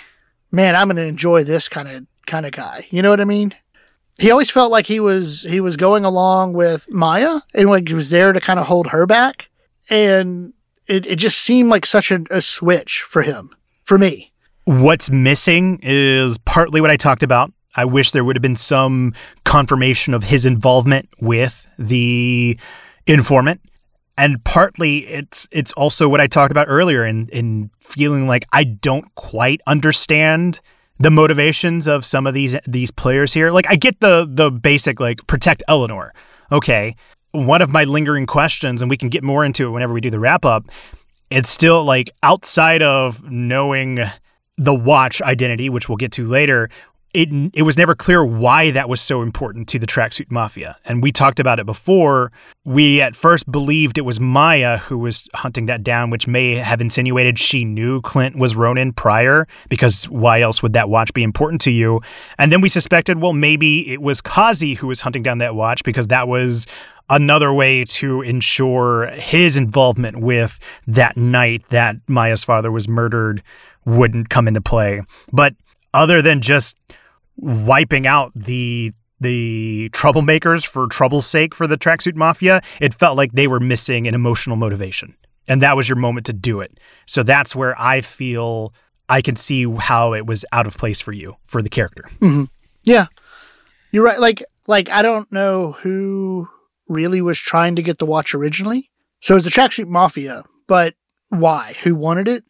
man. I'm going to enjoy this kind of kind of guy. You know what I mean? He always felt like he was he was going along with Maya and like he was there to kind of hold her back, and it it just seemed like such a, a switch for him for me. What's missing is partly what I talked about I wish there would have been some confirmation of his involvement with the informant. And partly it's it's also what I talked about earlier in in feeling like I don't quite understand the motivations of some of these these players here. Like I get the the basic like protect Eleanor. Okay. One of my lingering questions, and we can get more into it whenever we do the wrap up, it's still like outside of knowing the watch identity, which we'll get to later, it it was never clear why that was so important to the tracksuit mafia. And we talked about it before. We at first believed it was Maya who was hunting that down, which may have insinuated she knew Clint was Ronin prior, because why else would that watch be important to you? And then we suspected, well, maybe it was Kazi who was hunting down that watch because that was another way to ensure his involvement with that night that Maya's father was murdered wouldn't come into play. But other than just wiping out the the troublemakers for trouble's sake for the tracksuit mafia, it felt like they were missing an emotional motivation. And that was your moment to do it. So that's where I feel I can see how it was out of place for you, for the character. Mm-hmm. Yeah. You're right. Like, like I don't know who really was trying to get the watch originally. So it's the tracksuit mafia, but why? Who wanted it?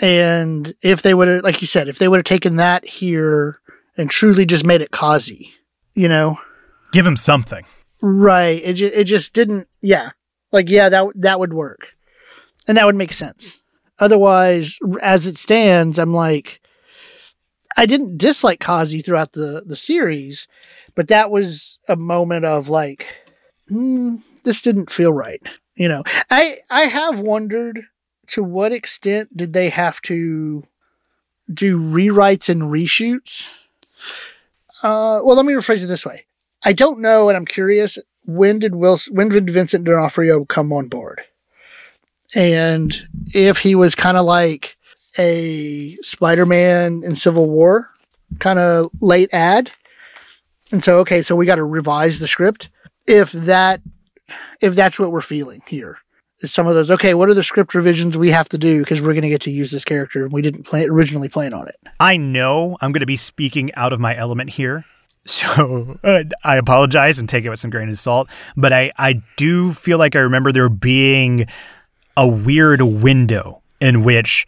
And if they would have, like you said, if they would have taken that here and truly just made it Kazi, you know? Give him something. Right. It, ju- it just didn't, yeah. Like, yeah, that, that would work. And that would make sense. Otherwise, as it stands, I'm like, I didn't dislike Kazi throughout the, the series, but that was a moment of like, hmm, this didn't feel right. You know, I, I have wondered to what extent did they have to do rewrites and reshoots uh, well, let me rephrase it this way. I don't know, and I'm curious. When did Wilson, when did Vincent D'Onofrio come on board? And if he was kind of like a Spider-Man in Civil War, kind of late ad, and so okay, so we got to revise the script. If that, if that's what we're feeling here, some of those okay? What are the script revisions we have to do because we're going to get to use this character and we didn't plan originally plan on it? I know I'm going to be speaking out of my element here. So uh, I apologize and take it with some grain of salt, but I, I do feel like I remember there being a weird window in which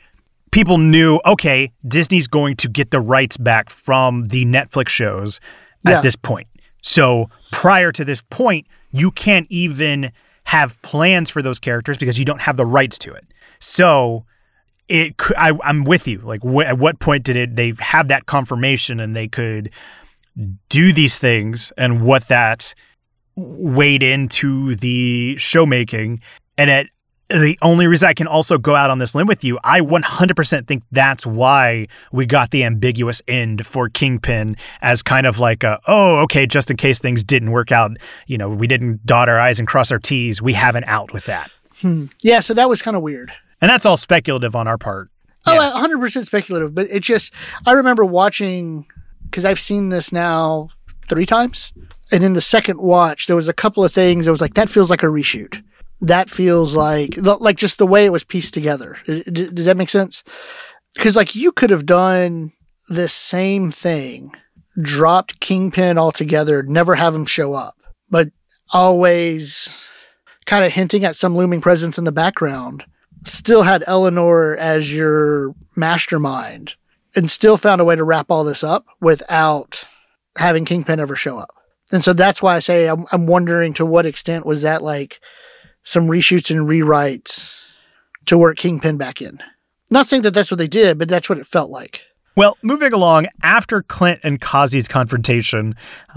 people knew, okay, Disney's going to get the rights back from the Netflix shows at yeah. this point. So prior to this point, you can't even have plans for those characters because you don't have the rights to it. So it I, am with you. Like, wh- at what point did it they have that confirmation and they could do these things and what that weighed into the showmaking. And it, the only reason I can also go out on this limb with you, I 100% think that's why we got the ambiguous end for Kingpin as kind of like a, oh, okay, just in case things didn't work out, you know, we didn't dot our I's and cross our T's, we have an out with that. Hmm. Yeah, so that was kind of weird. And that's all speculative on our part. Oh, yeah. 100% speculative, but it just, I remember watching, because I've seen this now three times. And in the second watch, there was a couple of things that was like, that feels like a reshoot. That feels like, like just the way it was pieced together. Does that make sense? Because, like, you could have done this same thing, dropped Kingpin altogether, never have him show up, but always kind of hinting at some looming presence in the background still had Eleanor as your mastermind and still found a way to wrap all this up without having Kingpin ever show up. And so that's why I say I'm, I'm wondering to what extent was that like some reshoots and rewrites to work Kingpin back in. Not saying that that's what they did, but that's what it felt like. Well, moving along, after Clint and Kazi's confrontation,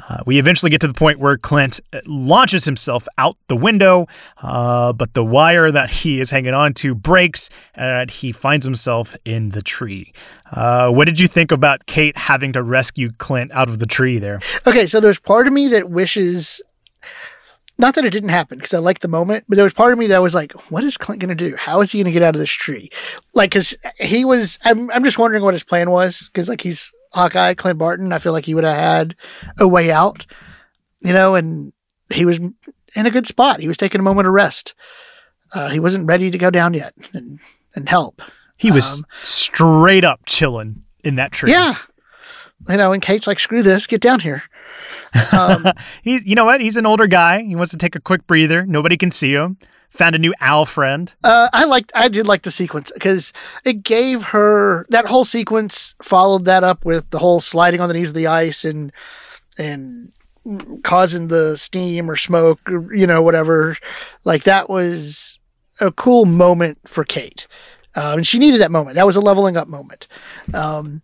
uh, we eventually get to the point where Clint uh, launches himself out the window, uh, but the wire that he is hanging on to breaks and he finds himself in the tree. Uh, what did you think about Kate having to rescue Clint out of the tree there? Okay, so there's part of me that wishes not that it didn't happen because I liked the moment, but there was part of me that was like, what is Clint going to do? How is he going to get out of this tree? Like, because he was, I'm, I'm just wondering what his plan was because, like, he's Hawkeye, Clint Barton. I feel like he would have had a way out, you know, and he was in a good spot. He was taking a moment of rest. Uh, he wasn't ready to go down yet and, and help. He was um, straight up chilling in that tree. Yeah. You know, and Kate's like, screw this, get down here. Um, he's, you know what? He's an older guy. He wants to take a quick breather. Nobody can see him. Found a new owl friend. Uh, I liked, I did like the sequence because it gave her that whole sequence. Followed that up with the whole sliding on the knees of the ice and and causing the steam or smoke, or, you know, whatever. Like that was a cool moment for Kate. Um, and she needed that moment. That was a leveling up moment. Um,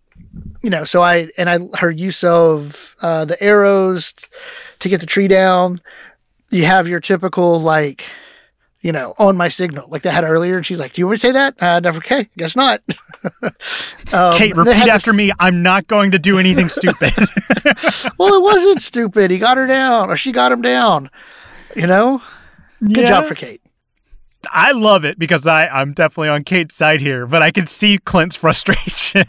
you know, so I and I her use of uh, the arrows to get the tree down. You have your typical like, you know, on my signal like they had earlier, and she's like, "Do you want me to say that?" Uh, never. Okay, guess not. um, Kate, repeat after this... me. I'm not going to do anything stupid. well, it wasn't stupid. He got her down, or she got him down. You know, good yeah. job for Kate. I love it because I, I'm definitely on Kate's side here, but I can see Clint's frustration.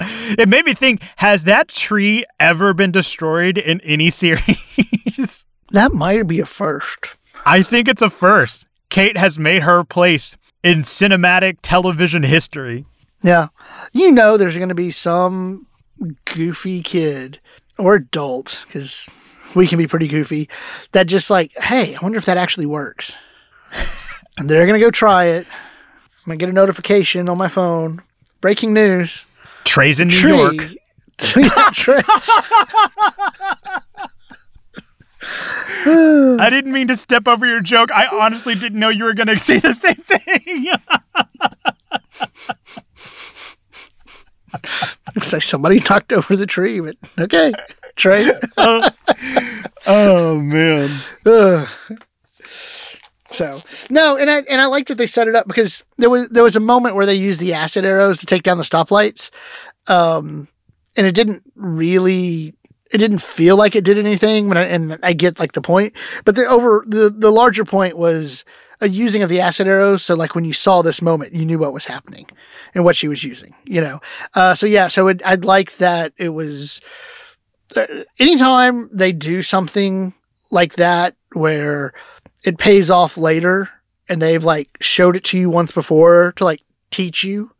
it made me think has that tree ever been destroyed in any series? That might be a first. I think it's a first. Kate has made her place in cinematic television history. Yeah. You know, there's going to be some goofy kid or adult, because we can be pretty goofy, that just like, hey, I wonder if that actually works they're going to go try it. I'm going to get a notification on my phone. Breaking news. Trey's in New Tree. York. Trey. I didn't mean to step over your joke. I honestly didn't know you were going to say the same thing. Looks like somebody knocked over the tree, but okay. Trey. oh, oh, man. So no, and I and I like that they set it up because there was there was a moment where they used the acid arrows to take down the stoplights, um, and it didn't really it didn't feel like it did anything. But I, and I get like the point, but the over the the larger point was a using of the acid arrows. So like when you saw this moment, you knew what was happening and what she was using. You know, uh, so yeah, so it, I'd like that it was. Uh, anytime they do something like that where it pays off later and they've like showed it to you once before to like teach you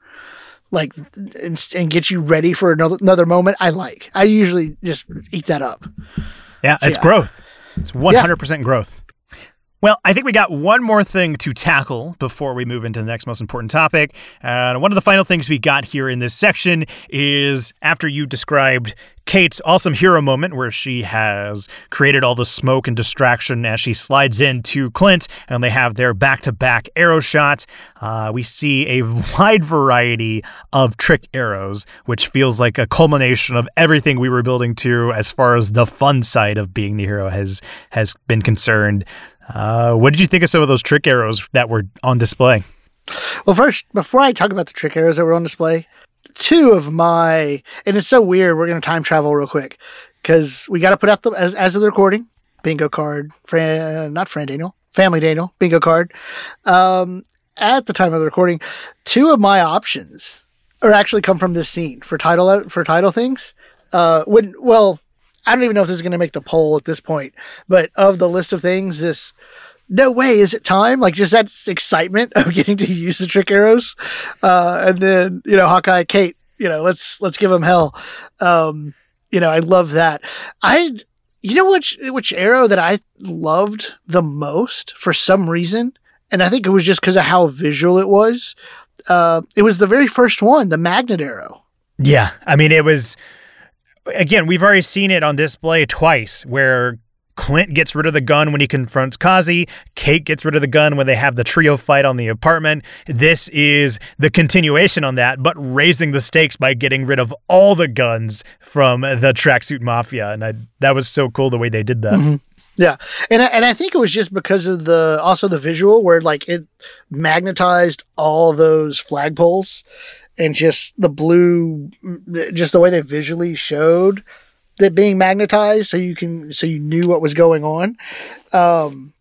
like and, and get you ready for another another moment i like i usually just eat that up yeah so, it's yeah. growth it's 100% yeah. growth Well, I think we got one more thing to tackle before we move into the next most important topic. And one of the final things we got here in this section is after you described Kate's awesome hero moment where she has created all the smoke and distraction as she slides into Clint and they have their back to back arrow shot. Uh, we see a wide variety of trick arrows, which feels like a culmination of everything we were building to as far as the fun side of being the hero has has been concerned. Uh, what did you think of some of those trick arrows that were on display? Well, first, before I talk about the trick arrows that were on display, two of my, and it's so weird. We're going to time travel real quick because we got to put out the, as, as of the recording, bingo card, not Fran Daniel, Family Daniel, bingo card. Um, at the time of the recording, two of my options are actually come from this scene for title, for title things. Uh, when, well, I don't even know if this is going to make the poll at this point, but of the list of things, this no way is it time? Like just that excitement of getting to use the trick arrows? Uh, and then you know hawkeye kate you know let's let's give them hell. Um, you know i love that. I you know which which arrow that i loved the most for some reason? And i think it was just because of how visual it was. Uh, it was the very first one the magnet arrow. Yeah i mean it was again, we've already seen it on display twice where Clint gets rid of the gun when he confronts Kazi. Kate gets rid of the gun when they have the trio fight on the apartment. This is the continuation on that, but raising the stakes by getting rid of all the guns from the tracksuit mafia. And I, that was so cool the way they did that. Mm-hmm. Yeah, and I, and I think it was just because of the also the visual where like it magnetized all those flagpoles and just the blue, just the way they visually showed that being magnetized, so you can so you knew what was going on. Um,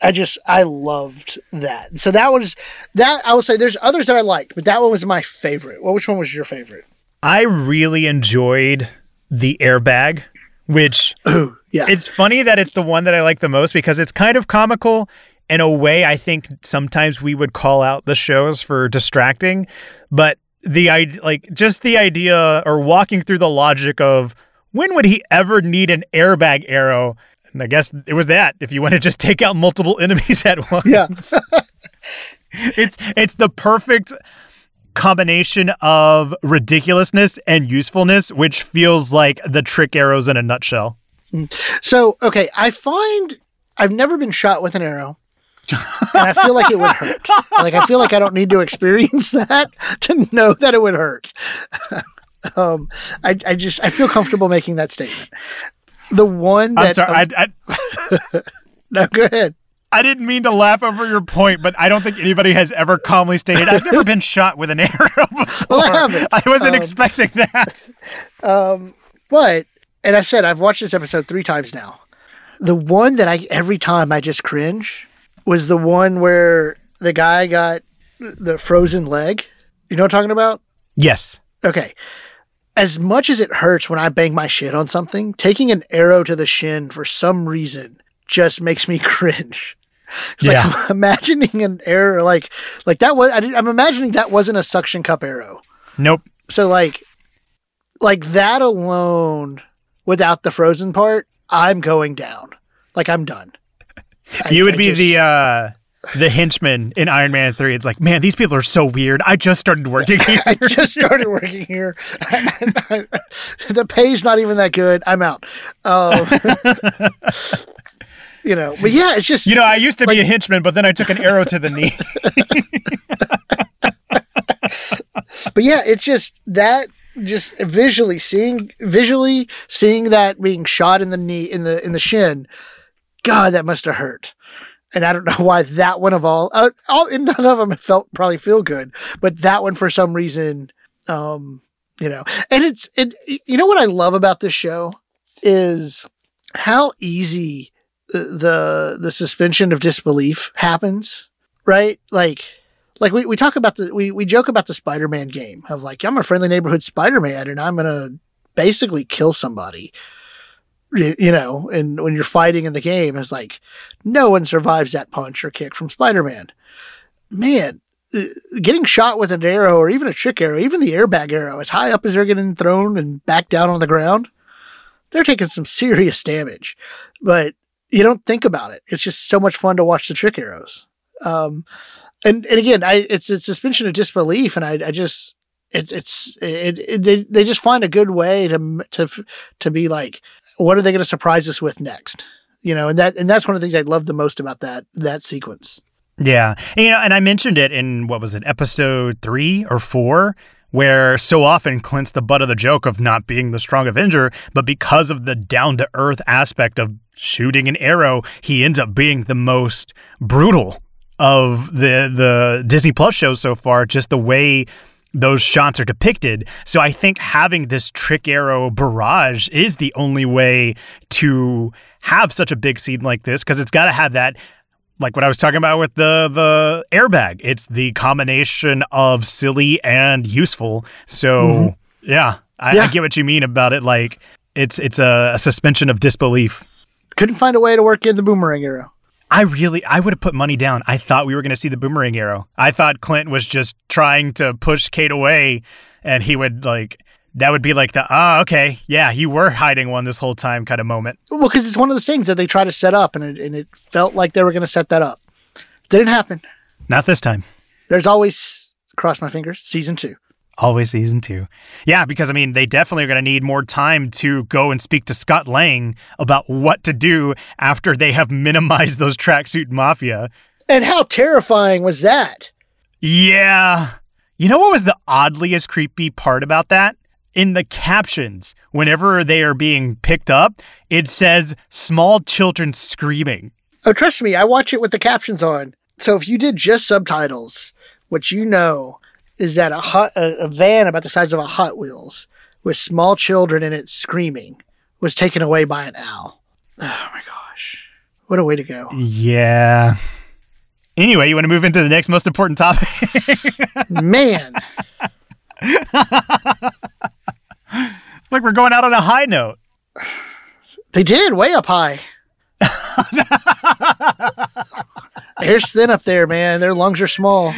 I just I loved that. So that was that. I will say there's others that I liked, but that one was my favorite. Well, which one was your favorite? I really enjoyed the airbag, which Ooh, yeah. It's funny that it's the one that I like the most because it's kind of comical in a way I think sometimes we would call out the shows for distracting, but the idea like just the idea or walking through the logic of when would he ever need an airbag arrow? And I guess it was that if you want to just take out multiple enemies at once. Yeah. it's it's the perfect combination of ridiculousness and usefulness, which feels like the trick arrows in a nutshell. Mm. So, okay, I find I've never been shot with an arrow and I feel like it would hurt. Like I feel like I don't need to experience that to know that it would hurt. um, I, I just I feel comfortable making that statement. The one that I'm sorry, um, I, I no, go ahead. I didn't mean to laugh over your point, but I don't think anybody has ever calmly stated, I've never been shot with an arrow before. Well, I haven't. I wasn't Um, expecting that. Um, but and I said I've watched this episode three times now. The one that I every time I just cringe was the one where the guy got the frozen leg. You know what I'm talking about? Yes. Okay. As much as it hurts when I bang my shit on something, taking an arrow to the shin for some reason just makes me cringe. It's like Yeah. I'm imagining an arrow like like that was I I'm imagining that wasn't a suction cup arrow. Nope. So like like that alone without the frozen part, I'm going down. Like I'm done. I- you would I be just- the uh the henchman in Iron Man 3. It's like, man, these people are so weird. I just started working here. I just started working here. the pay's not even that good. I'm out. Um, you know, but yeah, it's just You know, I used to be a henchman, but then I took an arrow to the knee. but yeah, it's just that just visually seeing visually seeing that being shot in the knee in the in the shin. God, that must have hurt. And I don't know why that one of all, uh, all none of them felt probably feel good, but that one for some reason, um, you know. And it's it. You know what I love about this show is how easy the the suspension of disbelief happens. Right, like like we, we talk about the we, we joke about the spider-man game of like i'm a friendly neighborhood spider-man and i'm gonna basically kill somebody you, know and when you're fighting in the game it's like no one survives that punch or kick from spider-man man uh, getting shot with an arrow or even a trick arrow even the airbag arrow as high up as they're getting thrown and back down on the ground they're taking some serious damage but you don't think about it. It's just so much fun to watch the trick arrows. Um, and and again, I it's a suspension of disbelief, and I I just it's it's it, it they, they just find a good way to to to be like, what are they going to surprise us with next? You know, and that and that's one of the things I love the most about that that sequence. Yeah, and, you know, and I mentioned it in what was it, episode three or four, where so often Clint's the butt of the joke of not being the strong Avenger, but because of the down to earth aspect of shooting an arrow, he ends up being the most brutal of the the Disney Plus shows so far. Just the way those shots are depicted. So I think having this trick arrow barrage is the only way to have such a big scene like this because it's got to have that like what I was talking about with the the airbag. It's the combination of silly and useful. So mm-hmm. yeah, I, yeah, I, get what you mean about it. Like it's it's a, a suspension of disbelief. Couldn't find a way to work in the boomerang arrow. I really, I would have put money down. I thought we were going to see the boomerang arrow. I thought Clint was just trying to push Kate away, and he would like that would be like the ah okay yeah you were hiding one this whole time kind of moment. Well, because it's one of those things that they try to set up, and it, and it felt like they were going to set that up. Didn't happen. Not this time. There's always cross my fingers. Season two. Always season two. Yeah, because I mean, they definitely are going to need more time to go and speak to Scott Lang about what to do after they have minimized those tracksuit mafia. And how terrifying was that? Yeah. You know what was the oddliest creepy part about that? In the captions, whenever they are being picked up, it says small children screaming. Oh, trust me, I watch it with the captions on. So if you did just subtitles, which you know is that a, hot, a, a van about the size of a Hot Wheels with small children in it screaming was taken away by an owl. Oh my gosh. What a way to go. Yeah. Anyway, you want to move into the next most important topic? Man. Like we're going out on a high note. They did, way up high. Hair's thin up there, man. Their lungs are small.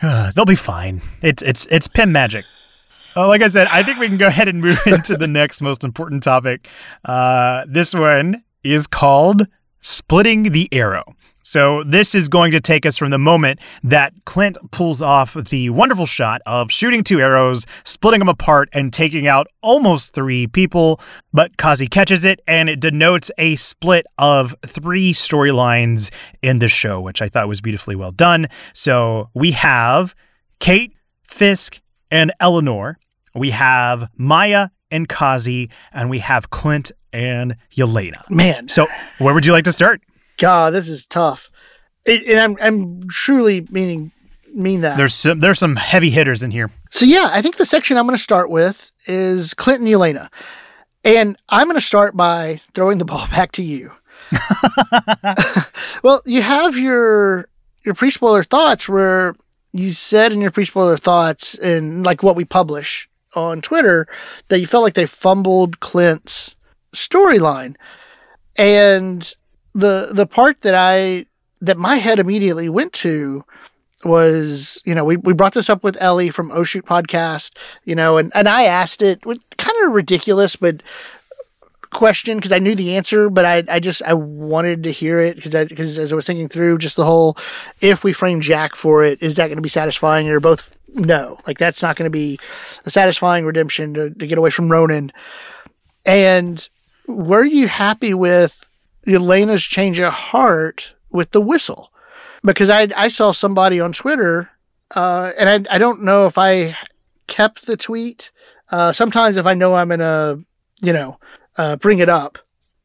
They'll be fine. It's it's it's Pym magic. Uh, like I said, I think we can go ahead and move into the next most important topic. Uh, this one is called splitting the arrow. So, this is going to take us from the moment that Clint pulls off the wonderful shot of shooting two arrows, splitting them apart, and taking out almost three people. But Kazi catches it, and it denotes a split of three storylines in the show, which I thought was beautifully well done. So, we have Kate, Fisk, and Eleanor. We have Maya and Kazi, and we have Clint and Yelena. Man. So, where would you like to start? God, this is tough. It, and I'm I'm truly meaning mean that. There's some there's some heavy hitters in here. So yeah, I think the section I'm going to start with is Clint and Yelena. And I'm going to start by throwing the ball back to you. well, you have your your pre-spoiler thoughts where you said in your pre-spoiler thoughts and like what we publish on Twitter that you felt like they fumbled Clint's storyline. And the the part that I that my head immediately went to was, you know, we, we brought this up with Ellie from Oh Shoot podcast, you know, and, and I asked it kind of ridiculous, but question because I knew the answer, but I, I just I wanted to hear it because because as I was thinking through just the whole if we frame Jack for it, is that going to be satisfying? Or both no, like that's not going to be a satisfying redemption to, to get away from Ronin. And were you happy with Yelena's change of heart with the whistle? Because I I saw somebody on Twitter, uh, and I I don't know if I kept the tweet. Uh, sometimes if I know I'm gonna you know uh, bring it up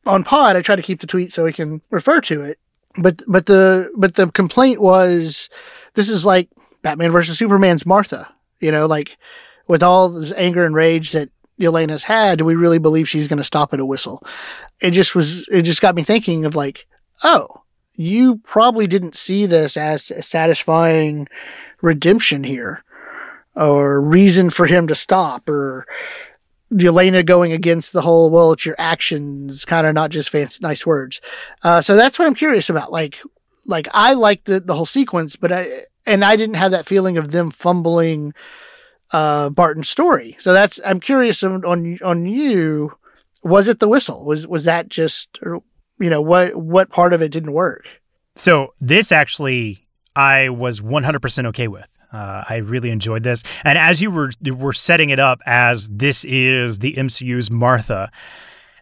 on pod, I try to keep the tweet so we can refer to it. But but the but the complaint was this is like Batman versus Superman's Martha. You know, like with all this anger and rage that Yelena's had, do we really believe she's going to stop at a whistle? It just was, it just got me thinking of like, oh, you probably didn't see this as a satisfying redemption here or reason for him to stop or Yelena going against the whole, well, it's your actions, kind of not just fancy, nice words. Uh, so that's what I'm curious about. Like, like I liked the, the whole sequence, but I, and I didn't have that feeling of them fumbling uh, Barton's story. So that's I'm curious on on, on you. Was it the whistle? Was was that just you know what what part of it didn't work. So this actually, I was 100% okay with. Uh, I really enjoyed this, and as you were were setting it up as this is the MCU's Martha,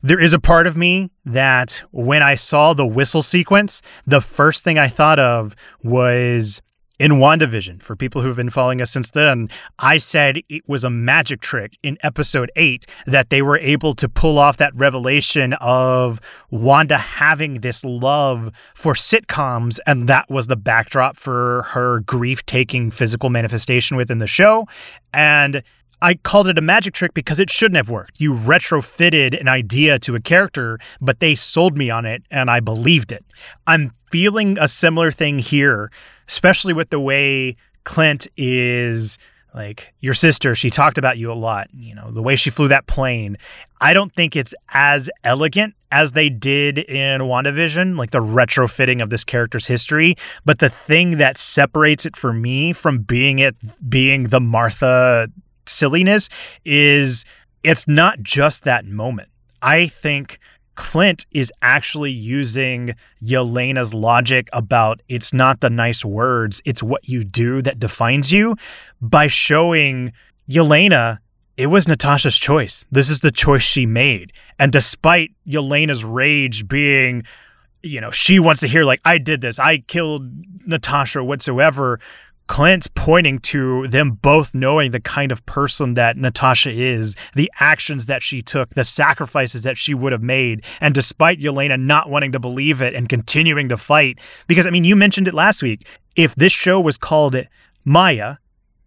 there is a part of me that when I saw the whistle sequence, the first thing I thought of was in WandaVision, for people who've been following us since then, I said it was a magic trick in episode eight that they were able to pull off that revelation of Wanda having this love for sitcoms. And that was the backdrop for her grief taking physical manifestation within the show. And I called it a magic trick because it shouldn't have worked. You retrofitted an idea to a character, but they sold me on it and I believed it. I'm feeling a similar thing here, especially with the way Clint is like your sister, she talked about you a lot, you know, the way she flew that plane. I don't think it's as elegant as they did in WandaVision, like the retrofitting of this character's history. But the thing that separates it for me from being it being the Martha silliness is it's not just that moment. I think Clint is actually using Yelena's logic about it's not the nice words, it's what you do that defines you by showing Yelena it was Natasha's choice. This is the choice she made. And despite Yelena's rage being, you know, she wants to hear, like, I did this, I killed Natasha whatsoever, Clint's pointing to them both knowing the kind of person that Natasha is, the actions that she took, the sacrifices that she would have made. And despite Yelena not wanting to believe it and continuing to fight, because I mean, you mentioned it last week. If this show was called Maya,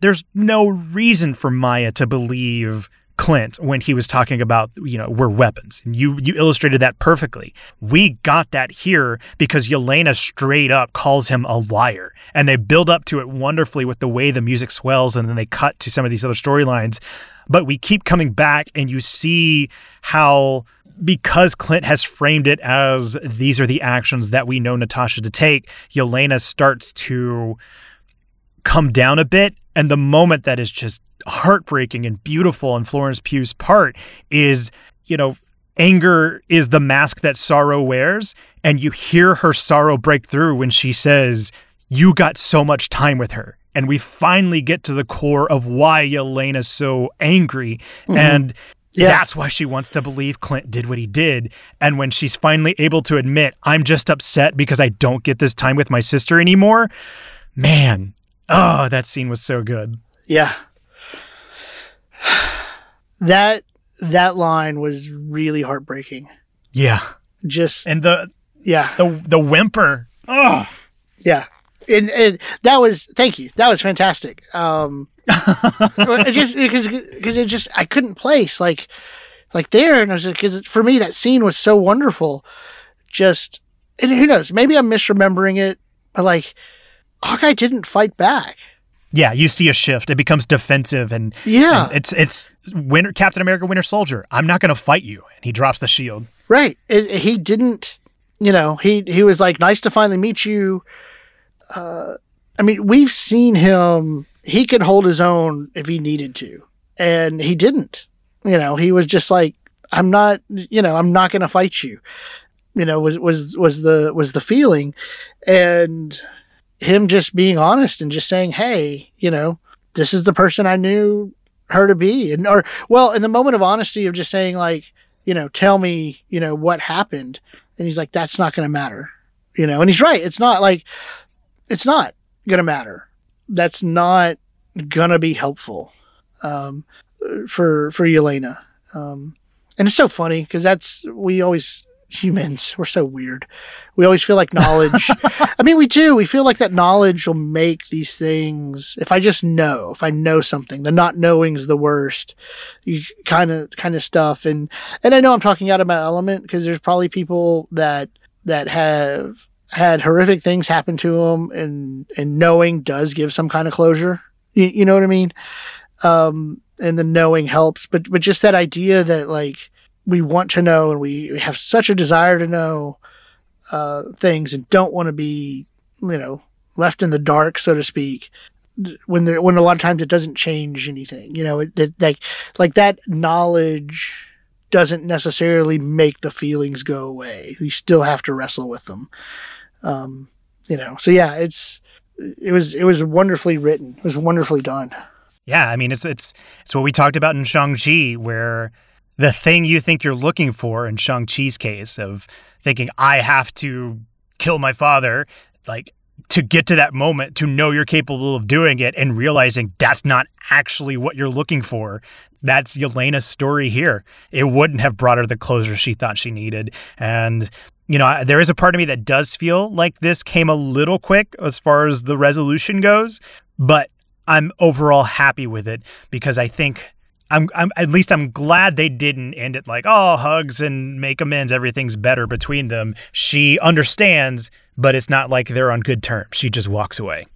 there's no reason for Maya to believe Clint when he was talking about, you know, we're weapons. And you you illustrated that perfectly. We got that here because Yelena straight up calls him a liar. And they build up to it wonderfully with the way the music swells and then they cut to some of these other storylines. But we keep coming back and you see how because Clint has framed it as these are the actions that we know Natasha to take, Yelena starts to come down a bit. And the moment that is just heartbreaking and beautiful on Florence Pugh's part is, you know, anger is the mask that sorrow wears. And you hear her sorrow break through when she says, You got so much time with her. And we finally get to the core of why Yelena's so angry. Mm-hmm. And yeah. That's why she wants to believe Clint did what he did. And when she's finally able to admit, I'm just upset because I don't get this time with my sister anymore, man, oh, that scene was so good. Yeah that that line was really heartbreaking. Yeah. Just and the yeah the the whimper. Oh yeah, and and that was thank you. That was fantastic. Um, it just because because it just I couldn't place like like there and I was like, because for me that scene was so wonderful. Just and who knows maybe I'm misremembering it, but like Hawkeye didn't fight back yeah, you see a shift. It becomes defensive, and yeah, and it's it's Winter Captain America, Winter Soldier. I'm not going to fight you, and he drops the shield. Right. It, he didn't. You know, he he was like, "Nice to finally meet you." Uh, I mean, we've seen him. He could hold his own if he needed to, and he didn't. You know, he was just like, "I'm not. You know, I'm not going to fight you." You know, was was was the was the feeling, and him just being honest and just saying, "Hey, you know, this is the person I knew her to be," and or well, in the moment of honesty of just saying like, you know, tell me, you know, what happened, and he's like, "That's not going to matter," you know, and he's right. It's not like, it's not going to matter. That's not gonna be helpful um, for for Yelena. Um, and it's so funny because that's we always humans. We're so weird. We always feel like knowledge. I mean we do. We feel like that knowledge will make these things if i just know if i know something the not knowing is the worst You kind of kind of stuff. And and i know i'm talking out of my element because there's probably people that that have had horrific things happen to them and and knowing does give some kind of closure. You, you know what i mean? Um and the knowing helps. But but just that idea that like we want to know and we, we have such a desire to know uh, things and don't want to be, you know, left in the dark, so to speak. When there, when a lot of times it doesn't change anything, you know, it, it, like like that knowledge doesn't necessarily make the feelings go away. You still have to wrestle with them. Um, you know, so yeah, it's it was it was wonderfully written. It was wonderfully done. Yeah, I mean it's it's it's what we talked about in Shang-Chi where the thing you think you're looking for in Shang-Chi's case of thinking I have to kill my father, like to get to that moment to know you're capable of doing it and realizing that's not actually what you're looking for. That's Yelena's story here. It wouldn't have brought her the closure she thought she needed. And, you know, there is a part of me that does feel like this came a little quick as far as the resolution goes, but I'm overall happy with it because I think I'm, I'm at least I'm glad they didn't end it like oh hugs and make amends everything's better between them. She understands, but it's not like they're on good terms. She just walks away.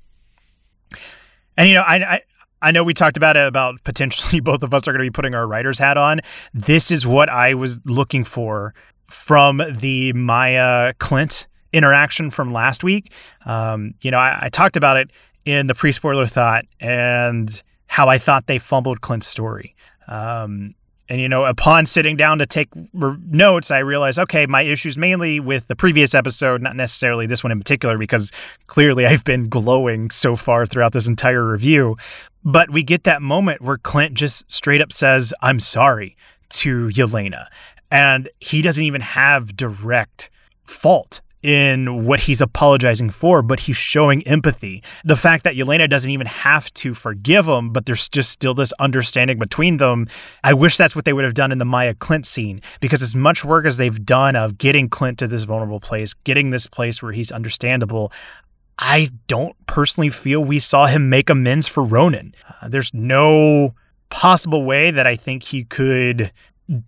And you know, I, I I know we talked about it about potentially both of us are going to be putting our writer's hat on. This is what I was looking for from the Maya Clint interaction from last week. Um, you know, I, I talked about it in the pre spoiler thought and how I thought they fumbled Clint's story. Um, and, you know, upon sitting down to take notes, I realized, okay, my issues mainly with the previous episode, not necessarily this one in particular, because clearly I've been glowing so far throughout this entire review. But we get that moment where Clint just straight up says, I'm sorry to Yelena. And he doesn't even have direct fault in what he's apologizing for, but he's showing empathy. The fact that Yelena doesn't even have to forgive him, but there's just still this understanding between them. I wish that's what they would have done in the Maya Clint scene, because as much work as they've done of getting Clint to this vulnerable place, getting this place where he's understandable, I don't personally feel we saw him make amends for Ronin. Uh, there's no possible way that I think he could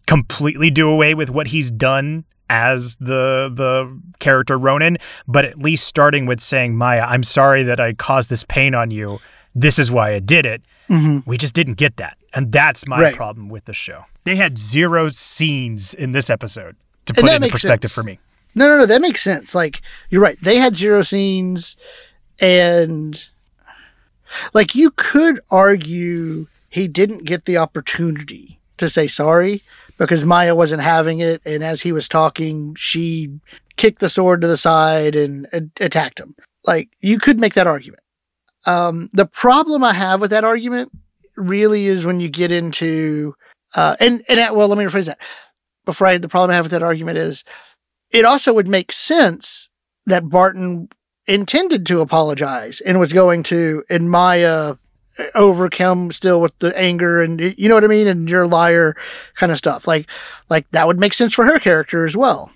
completely do away with what he's done as the the character Ronin, but at least starting with saying, Maya, I'm sorry that I caused this pain on you. This is why I did it. Mm-hmm. We just didn't get that. And that's my right. problem with the show. They had zero scenes in this episode to put it in perspective sense. for me. No, no, no, that makes sense. Like you're right. They had zero scenes and like you could argue he didn't get the opportunity to say sorry because Maya wasn't having it. And as he was talking, she kicked the sword to the side and attacked him. Like, you could make that argument. Um, the problem I have with that argument really is when you get into, uh, and, and, well, let me rephrase that. Before I, the problem I have with that argument is it also would make sense that Barton intended to apologize and was going to, and Maya overcome still with the anger and you know what I mean? And you're a liar kind of stuff. Like like that would make sense for her character as well.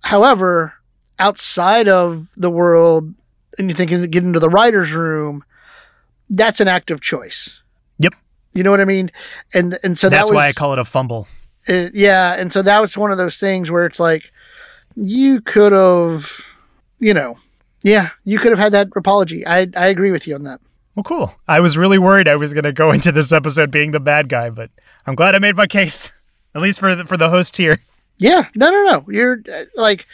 However outside of the world and you think you get into the writer's room that's an active choice. Yep. You know what I mean? And and so that's that was, why I call it a fumble. It, yeah and so that was one of those things where it's like you could have you know yeah you could have had that apology. I I agree with you on that well, cool. I was really worried I was going to go into this episode being the bad guy, but I'm glad I made my case, at least for the, for the host here. Yeah, no, no, no. You're uh, like,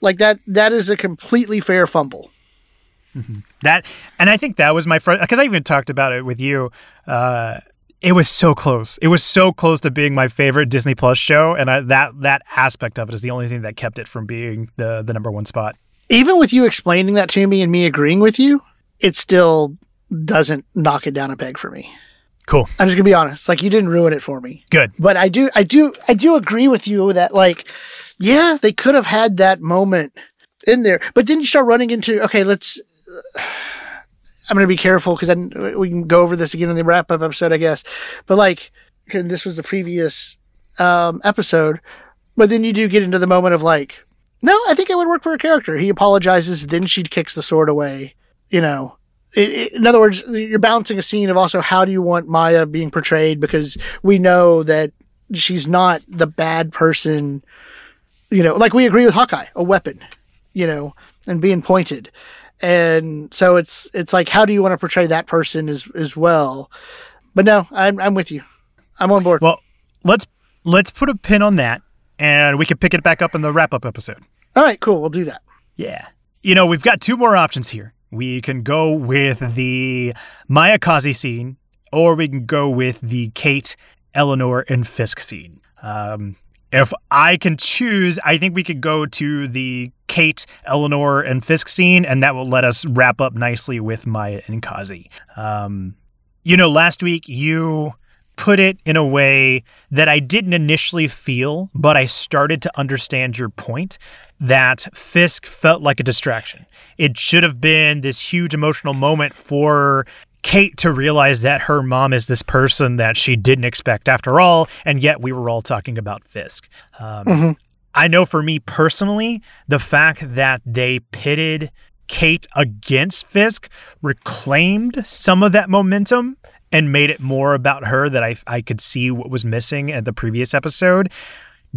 like that. That is a completely fair fumble. Mm-hmm. That, and I think that was my first because I even talked about it with you. Uh, it was so close. It was so close to being my favorite Disney Plus show, and I, that that aspect of it is the only thing that kept it from being the the number one spot. Even with you explaining that to me and me agreeing with you, it still doesn't knock it down a peg for me. Cool. I'm just gonna be honest. Like you didn't ruin it for me. Good. But I do, I do, I do agree with you that like, yeah, they could have had that moment in there. But then you start running into okay, let's. Uh, I'm gonna be careful because then we can go over this again in the wrap up episode, I guess. But like, this was the previous um, episode. But then you do get into the moment of like, no, I think it would work for a character. He apologizes, then she kicks the sword away. You know, it, it, in other words, you're balancing a scene of also how do you want Maya being portrayed because we know that she's not the bad person, you know, like we agree with Hawkeye, a weapon, you know, and being pointed. And so it's it's like how do you want to portray that person as as well? But no, I'm I'm with you. I'm on board. Well, let's let's put a pin on that and we can pick it back up in the wrap up episode. All right, cool. We'll do that. Yeah. You know, we've got two more options here. We can go with the Maya Kazi scene, or we can go with the Kate, Eleanor, and Fisk scene. Um, if I can choose, I think we could go to the Kate, Eleanor, and Fisk scene, and that will let us wrap up nicely with Maya and Kazi. Um, you know, last week you put it in a way that I didn't initially feel, but I started to understand your point that Fisk felt like a distraction. It should have been this huge emotional moment for Kate to realize that her mom is this person that she didn't expect after all, and yet we were all talking about Fisk. Um, mm-hmm. I know for me personally, the fact that they pitted Kate against Fisk reclaimed some of that momentum and made it more about her that I, I could see what was missing at the previous episode.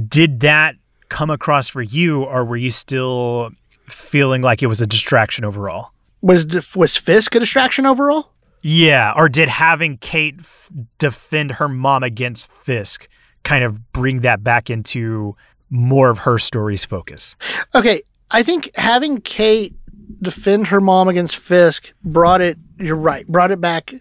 Did that come across for you, or were you still feeling like it was a distraction overall? Was was Fisk a distraction overall? Yeah, or did having Kate f- defend her mom against Fisk kind of bring that back into more of her story's focus? Okay, I think having Kate defend her mom against Fisk brought it. You're right, brought it back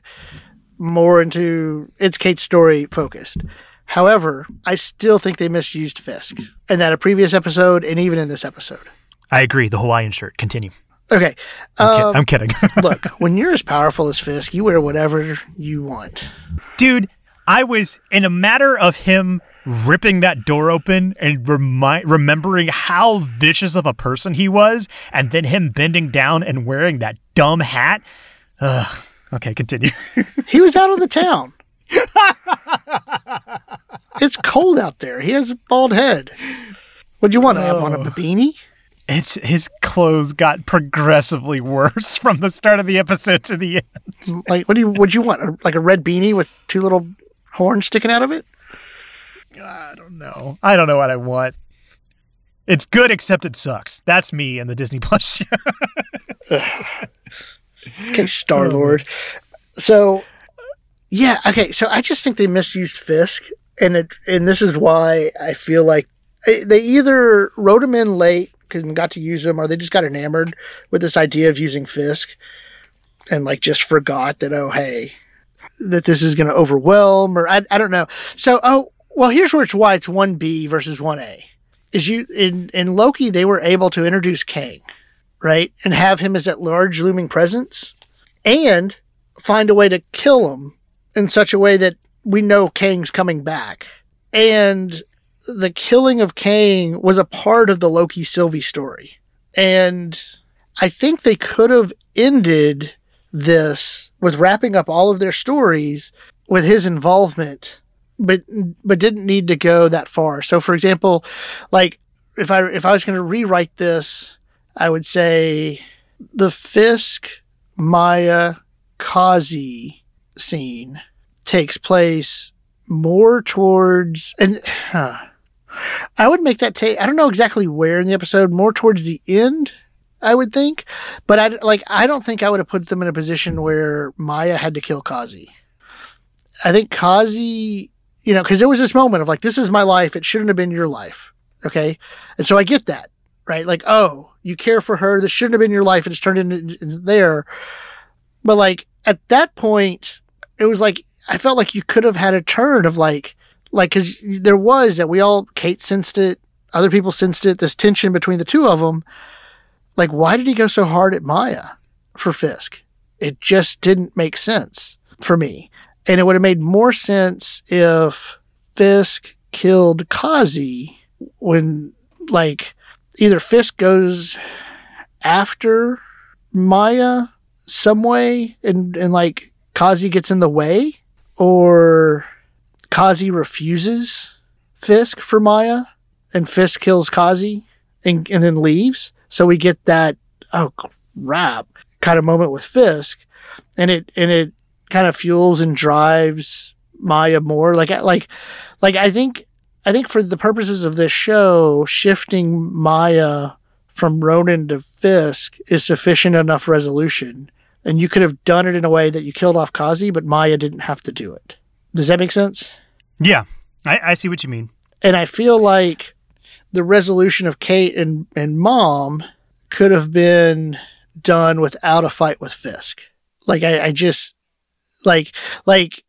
more into it's Kate's story focused. However, I still think they misused Fisk, and that a previous episode, and even in this episode. I agree. The Hawaiian shirt. Continue. Okay. I'm, um, I'm kidding. look, when you're as powerful as Fisk, you wear whatever you want. Dude, I was in a matter of him ripping that door open and remi- remembering how vicious of a person he was, and then him bending down and wearing that dumb hat. Ugh. Okay, continue. he was out of the town. it's cold out there. He has a bald head. What'd you want to have on a oh. beanie? It's his clothes got progressively worse from the start of the episode to the end. Like, what do you? Would you want? Like a red beanie with two little horns sticking out of it? I don't know. I don't know what I want. It's good, except it sucks. That's me and the Disney Plus show. okay, Star Lord. So, yeah, okay. So I just think they misused Fisk, and it, and this is why I feel like eh, they either wrote him in late because got to use him, or they just got enamored with this idea of using Fisk, and like just forgot that oh hey, that this is going to overwhelm, or I I don't know. So oh well, here's where it's why it's one B versus one A. Is you in in Loki they were able to introduce Kang right? And have him as that large looming presence and find a way to kill him in such a way that we know Kang's coming back. And the killing of Kang was a part of the Loki Sylvie story. And I think they could have ended this with wrapping up all of their stories with his involvement, but but didn't need to go that far. So for example, like if I if I was going to rewrite this I would say the Fisk Maya Kazi scene takes place more towards and huh, I would make that take I don't know exactly where in the episode more towards the end I would think but I like I don't think I would have put them in a position where Maya had to kill Kazi. I think Kazi you know because there was this moment of like this is my life it shouldn't have been your life okay? And so I get that right? Like oh you care for her. This shouldn't have been your life. It's turned into, into there. But like at that point, it was like I felt like you could have had a turn of like, like because there was that we all Kate sensed it, other people sensed it. This tension between the two of them. Like, why did he go so hard at Maya for Fisk? It just didn't make sense for me. And it would have made more sense if Fisk killed Kazi when, like, either Fisk goes after Maya some way and, and like Kazi gets in the way, or Kazi refuses Fisk for Maya and Fisk kills Kazi and, and then leaves. So we get that, oh crap, kind of moment with Fisk. And it, and it kind of fuels and drives Maya more. Like, like, like I think I think for the purposes of this show, shifting Maya from Ronin to Fisk is sufficient enough resolution. And you could have done it in a way that you killed off Kazi, but Maya didn't have to do it. Does that make sense? Yeah, I, I see what you mean. And I feel like the resolution of Kate and, and Mom could have been done without a fight with Fisk. Like I, I just like like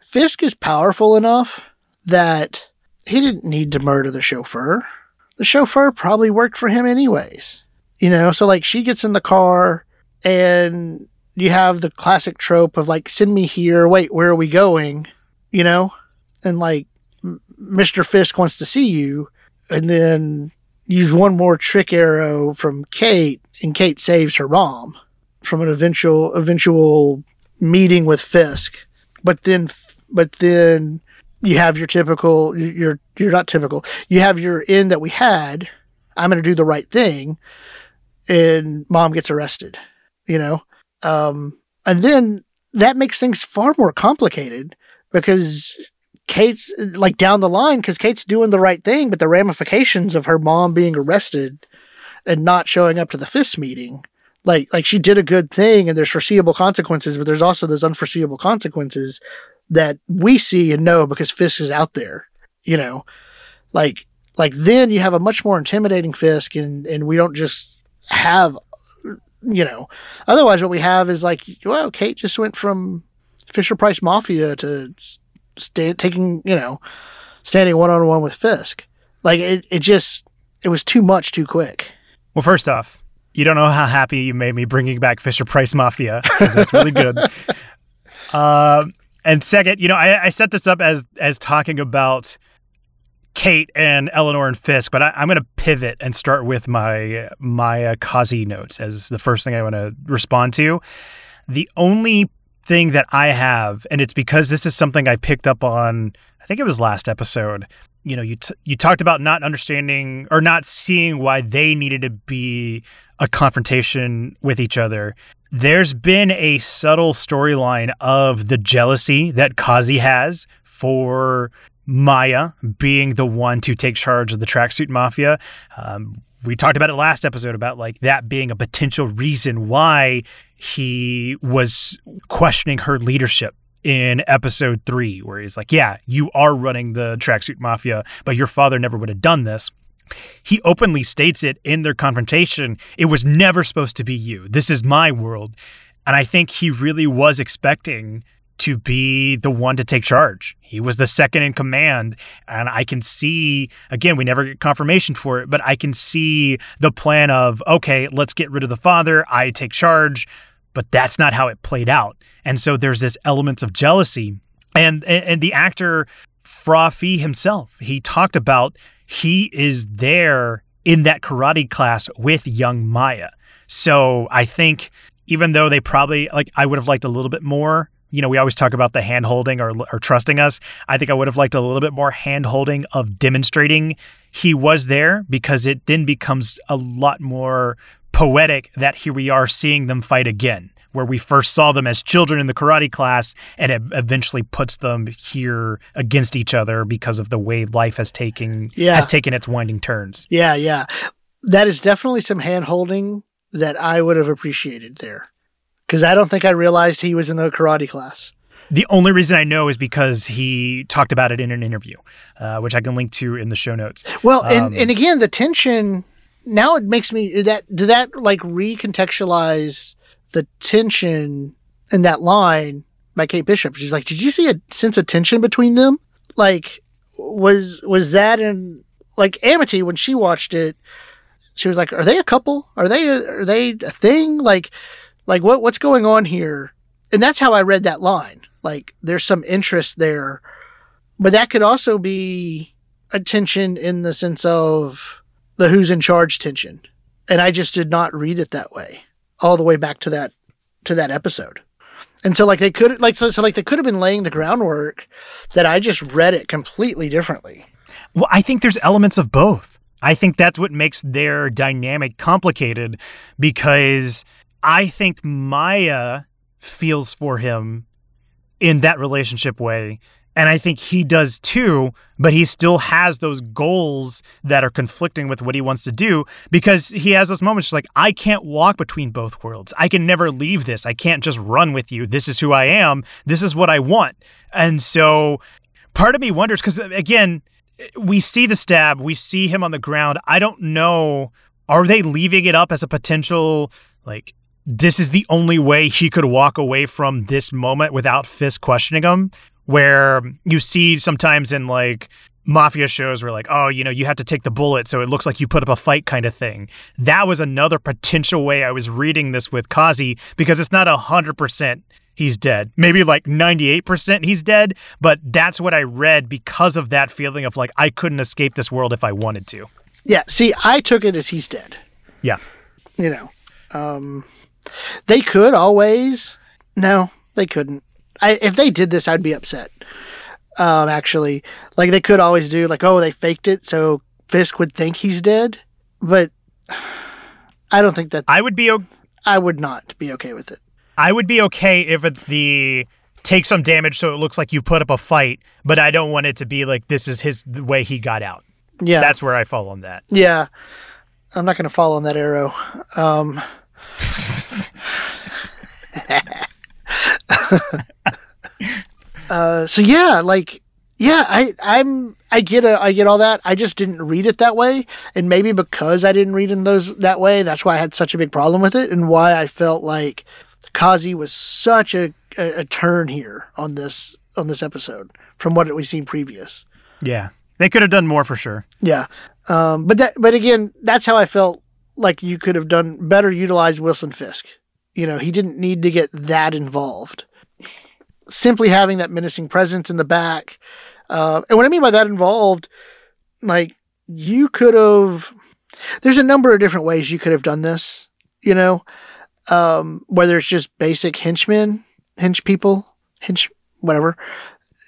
Fisk is powerful enough that he didn't need to murder the chauffeur. The chauffeur probably worked for him anyways. You know, so like she gets in the car and you have the classic trope of like, send me here. Wait, where are we going? You know, and like Mr. Fisk wants to see you, and then use one more trick arrow from Kate, and Kate saves her mom from an eventual eventual meeting with Fisk. But then, but then you have your typical. You're you're not typical. You have your end that we had. I'm going to do the right thing, and mom gets arrested. You know, um, and then that makes things far more complicated because Kate's like down the line because Kate's doing the right thing, but the ramifications of her mom being arrested and not showing up to the Fisk meeting, like like she did a good thing and there's foreseeable consequences, but there's also those unforeseeable consequences that we see and know because Fisk is out there, you know, like like then you have a much more intimidating Fisk and and we don't just have you know otherwise what we have is like well Kate just went from Fisher Price Mafia to stand, taking, you know, standing one on one with Fisk. Like it, it just, it was too much too quick. Well, first off, you don't know how happy you made me bringing back Fisher Price Mafia because that's really good. uh, and second, you know, I, I, set this up as as talking about Kate and Eleanor and Fisk, but I, am going to pivot and start with my my uh, Kazi notes as the first thing I want to respond to. The only thing that I have, and it's because this is something I picked up on. I think it was last episode. You know, you t- you talked about not understanding or not seeing why they needed to be a confrontation with each other. There's been a subtle storyline of the jealousy that Kazi has for Maya being the one to take charge of the tracksuit mafia. Um, we talked about it last episode about like that being a potential reason why he was questioning her leadership in episode three, where he's like, Yeah, you are running the tracksuit mafia, but your father never would have done this. He openly states it in their confrontation. It was never supposed to be you. This is my world. And I think he really was expecting to be the one to take charge. He was the second in command. And I can see, again, we never get confirmation for it, but I can see the plan of, okay, let's get rid of the father. I take charge. But that's not how it played out. And so there's this elements of jealousy. And, and the actor, Fra Fee himself, he talked about he is there in that karate class with young Maya. So I think even though they probably like I would have liked a little bit more you know, we always talk about the hand holding or, or trusting us. I think I would have liked a little bit more hand holding of demonstrating he was there because it then becomes a lot more poetic that here we are seeing them fight again where we first saw them as children in the karate class and it eventually puts them here against each other because of the way life has taken yeah. has taken its winding turns. Yeah, yeah. That is definitely some hand holding that I would have appreciated there because I don't think I realized he was in the karate class. The only reason I know is because he talked about it in an interview, uh, which I can link to in the show notes. Well, um, and, and again, the tension now it makes me that do that like recontextualize the tension in that line by Kate Bishop. She's like, "Did you see a sense of tension between them? Like, was was that in like Amity when she watched it? She was like, "Are they a couple? Are they are they a thing? Like." Like what what's going on here? And that's how I read that line. Like there's some interest there. But that could also be a tension in the sense of the who's in charge tension. And I just did not read it that way. All the way back to that to that episode. And so like they could like so, so like they could have been laying the groundwork that I just read it completely differently. Well, I think there's elements of both. I think that's what makes their dynamic complicated because I think Maya feels for him in that relationship way. And I think he does too, but he still has those goals that are conflicting with what he wants to do because he has those moments like, I can't walk between both worlds. I can never leave this. I can't just run with you. This is who I am. This is what I want. And so part of me wonders because, uh, again, we see the stab, we see him on the ground. I don't know. Are they leaving it up as a potential, like, this is the only way he could walk away from this moment without Fisk questioning him. Where you see sometimes in like mafia shows where like, oh, you know, you have to take the bullet so it looks like you put up a fight kind of thing. That was another potential way I was reading this with Kazi because it's not 100% he's dead. Maybe like 98% he's dead, but that's what I read because of that feeling of like I couldn't escape this world if I wanted to. Yeah, see, I took it as he's dead. Yeah. You know, um, they could always. No, they couldn't. I, if they did this, I'd be upset. Um, actually, like they could always do, like, oh, they faked it so Fisk would think he's dead, but I don't think that I would be o- I would not be okay with it. I would be okay if it's the take some damage so it looks like you put up a fight, but I don't want it to be like this is his the way he got out. Yeah, That's where I fall on that. yeah. I'm not going to fall on that arrow. Um, uh, so yeah, like yeah, I I'm I get a, I get all that. I just didn't read it that way, and maybe because I didn't read in those that way, that's why I had such a big problem with it, and why I felt like Kazi was such a, a, a turn here on this on this episode from what we've seen previous. Yeah. They could have done more for sure. Yeah. Um, but that, but again, that's how I felt like you could have done better utilize Wilson Fisk. You know, he didn't need to get that involved. Simply having that menacing presence in the back. Uh, and what I mean by that involved, like you could have, there's a number of different ways you could have done this, you know, um, whether it's just basic henchmen, hench people, hench, whatever,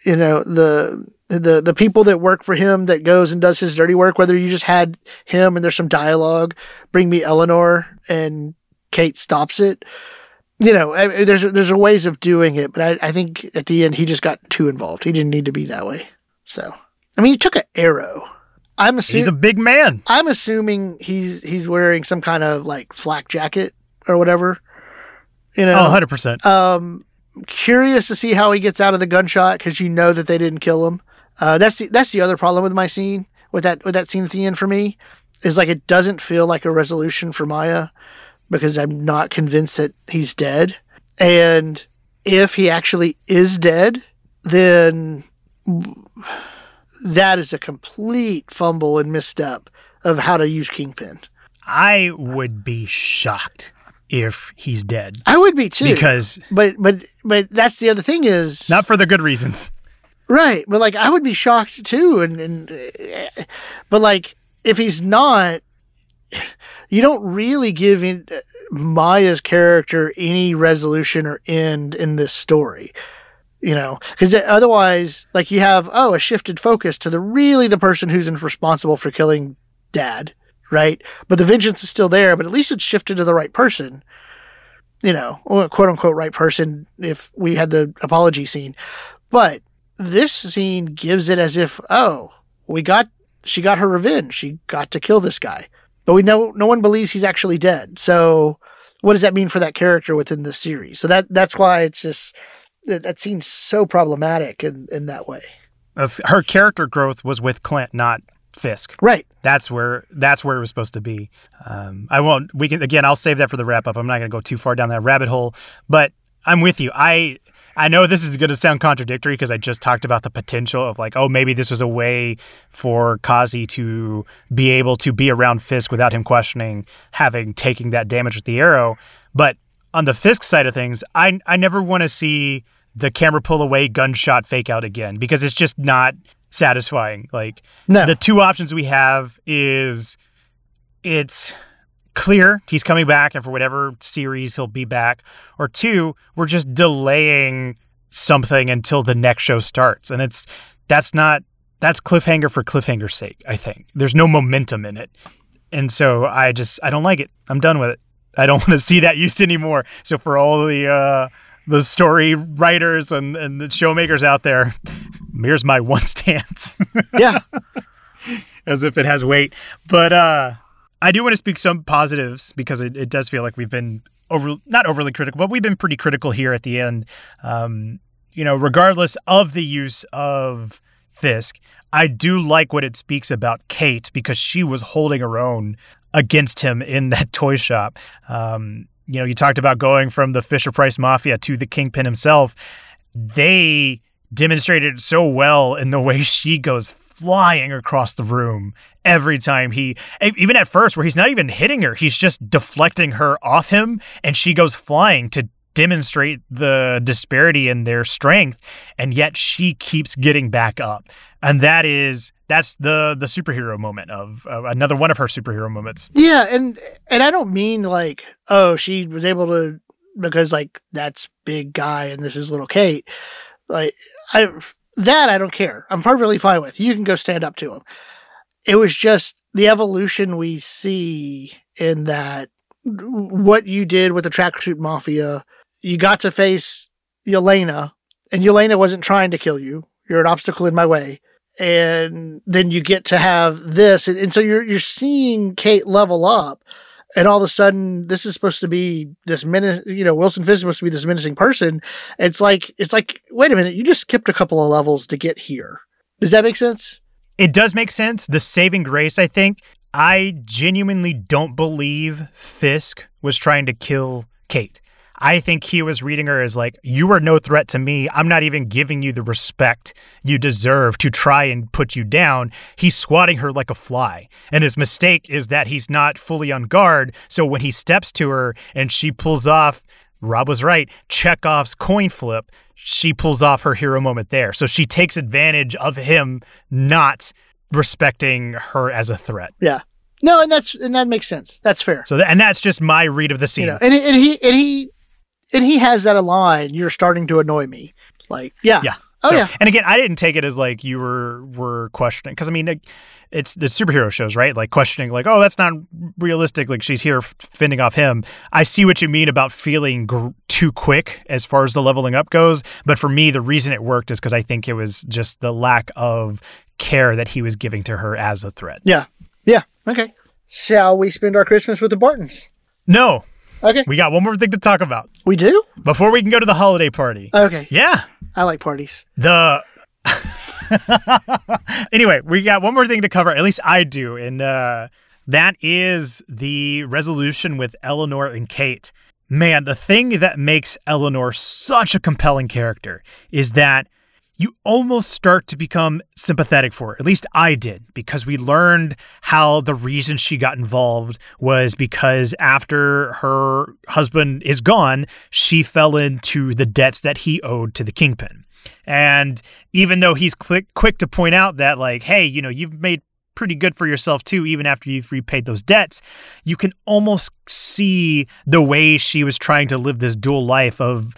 you know, the, the the people that work for him that goes and does his dirty work, whether you just had him and there's some dialogue, bring me Eleanor and Kate stops it. You know, I, there's there's a ways of doing it, but I, I think at the end he just got too involved. He didn't need to be that way. So, I mean, he took an arrow. I'm assuming He's a big man. I'm assuming he's he's wearing some kind of like flak jacket or whatever. You know, Oh, 100%. um, curious to see how he gets out of the gunshot because you know that they didn't kill him. Uh, that's the that's the other problem with my scene with that with that scene at the end for me is like it doesn't feel like a resolution for Maya because I'm not convinced that he's dead. And if he actually is dead, then that is a complete fumble and misstep of how to use Kingpin. I would be shocked if he's dead I would be too. because but but but that's the other thing is not for the good reasons. Right, but like I would be shocked too, and, and uh, but like if he's not, you don't really give in, uh, Maya's character any resolution or end in this story, you know, because otherwise, like you have oh a shifted focus to the really the person who's responsible for killing Dad, right? But the vengeance is still there, but at least it's shifted to the right person. You know, quote unquote right person if we had the apology scene. But this scene gives it as if, oh, we got she got her revenge. She got to kill this guy. But we know no one believes he's actually dead. So what does that mean for that character within the series? So that that's why it's just that, that seems so problematic in, in that way. That's, her character growth was with Clint, not Fisk. Right. That's where that's where it was supposed to be. Um, I won't. We can again. I'll save that for the wrap up. I'm not going to go too far down that rabbit hole. But I'm with you. I I know this is going to sound contradictory because I just talked about the potential of like, oh, maybe this was a way for Kazi to be able to be around Fisk without him questioning having taking that damage with the arrow. But on the Fisk side of things, I I never want to see the camera pull away gunshot fake out again because it's just not satisfying. Like No. the two options we have is it's clear he's coming back and for whatever series he'll be back. Or two we're just delaying something until the next show starts. And it's that's not that's cliffhanger for cliffhanger's sake i think. There's no momentum in it. And so i just i don't like it. I'm done with it. I don't want to see that used anymore. So for all the uh the story writers and and the showmakers out there here's my one stance. Yeah. as if it has weight. But uh, I do want to speak some positives because it, it does feel like we've been over not overly critical, but we've been pretty critical here at the end. Um, you know, regardless of the use of Fisk, I do like what it speaks about Kate because she was holding her own against him in that toy shop. Um, you know, you talked about going from the Fisher Price Mafia to the Kingpin himself. They demonstrated so well in the way she goes flying across the room every time he even at first where he's not even hitting her he's just deflecting her off him and she goes flying to demonstrate the disparity in their strength and yet she keeps getting back up and that is that's the the superhero moment of, of another one of her superhero moments Yeah, and and I don't mean like, oh, she was able to because like that's big guy and this is little Kate. Like I that I don't care. I'm perfectly fine with. You can go stand up to him. It was just the evolution we see in that what you did with the tracksuit mafia. You got to face Yelena, and Yelena wasn't trying to kill you. You're an obstacle in my way and then you get to have this and, and, so you're you're seeing Kate level up and all of a sudden this is supposed to be this minute you know Wilson Fisk is supposed to be this menacing person. It's like it's like wait a minute you just skipped a couple of levels to get here. Does that make sense? It does make sense. The saving grace I think. I genuinely don't believe Fisk was trying to kill Kate I think he was reading her as like, you are no threat to me. I'm not even giving you the respect you deserve to try and put you down. He's swatting her like a fly. And his mistake is that he's not fully on guard. So when he steps to her and she pulls off, Rob was right, Chekhov's coin flip, she pulls off her hero moment there. So she takes advantage of him not respecting her as a threat. Yeah. No, and that's and that makes sense. That's fair. So and that's just my read of the scene. You know, and and he and he and he has that a line. You're starting to annoy me. Like, yeah, yeah. Oh yeah. And again, I didn't take it as like you were were questioning because I mean, it's the superhero shows, right? Like questioning, like, oh, that's not realistic. Like she's here fending off him. I see what you mean about feeling gr- too quick as far as the leveling up goes. But for me, the reason it worked is because I think it was just the lack of care that he was giving to her as a threat. Yeah. Yeah. Okay. Shall we spend our Christmas with the Bartons? No, Okay. We got one more thing to talk about. We do? Before we can go to the holiday party. Okay. Yeah. I like parties. The Anyway, we got one more thing to cover. At least I do. And uh that is the resolution with Eleanor and Kate. Man, the thing that makes Eleanor such a compelling character is that you almost start to become sympathetic for her. At least I did, because we learned how the reason she got involved was because after her husband is gone, she fell into the debts that he owed to the kingpin. And even though he's quick, quick to point out that, like, hey, you know, you've made pretty good for yourself too, even after you've repaid those debts, you can almost see the way she was trying to live this dual life of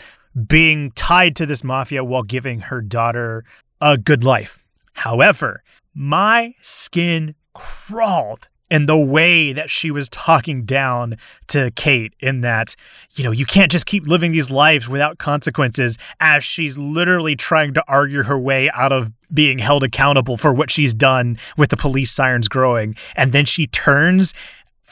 being tied to this mafia while giving her daughter a good life. However, my skin crawled in the way that she was talking down to Kate, in that, you know, you can't just keep living these lives without consequences, as she's literally trying to argue her way out of being held accountable for what she's done with the police sirens growing. And then she turns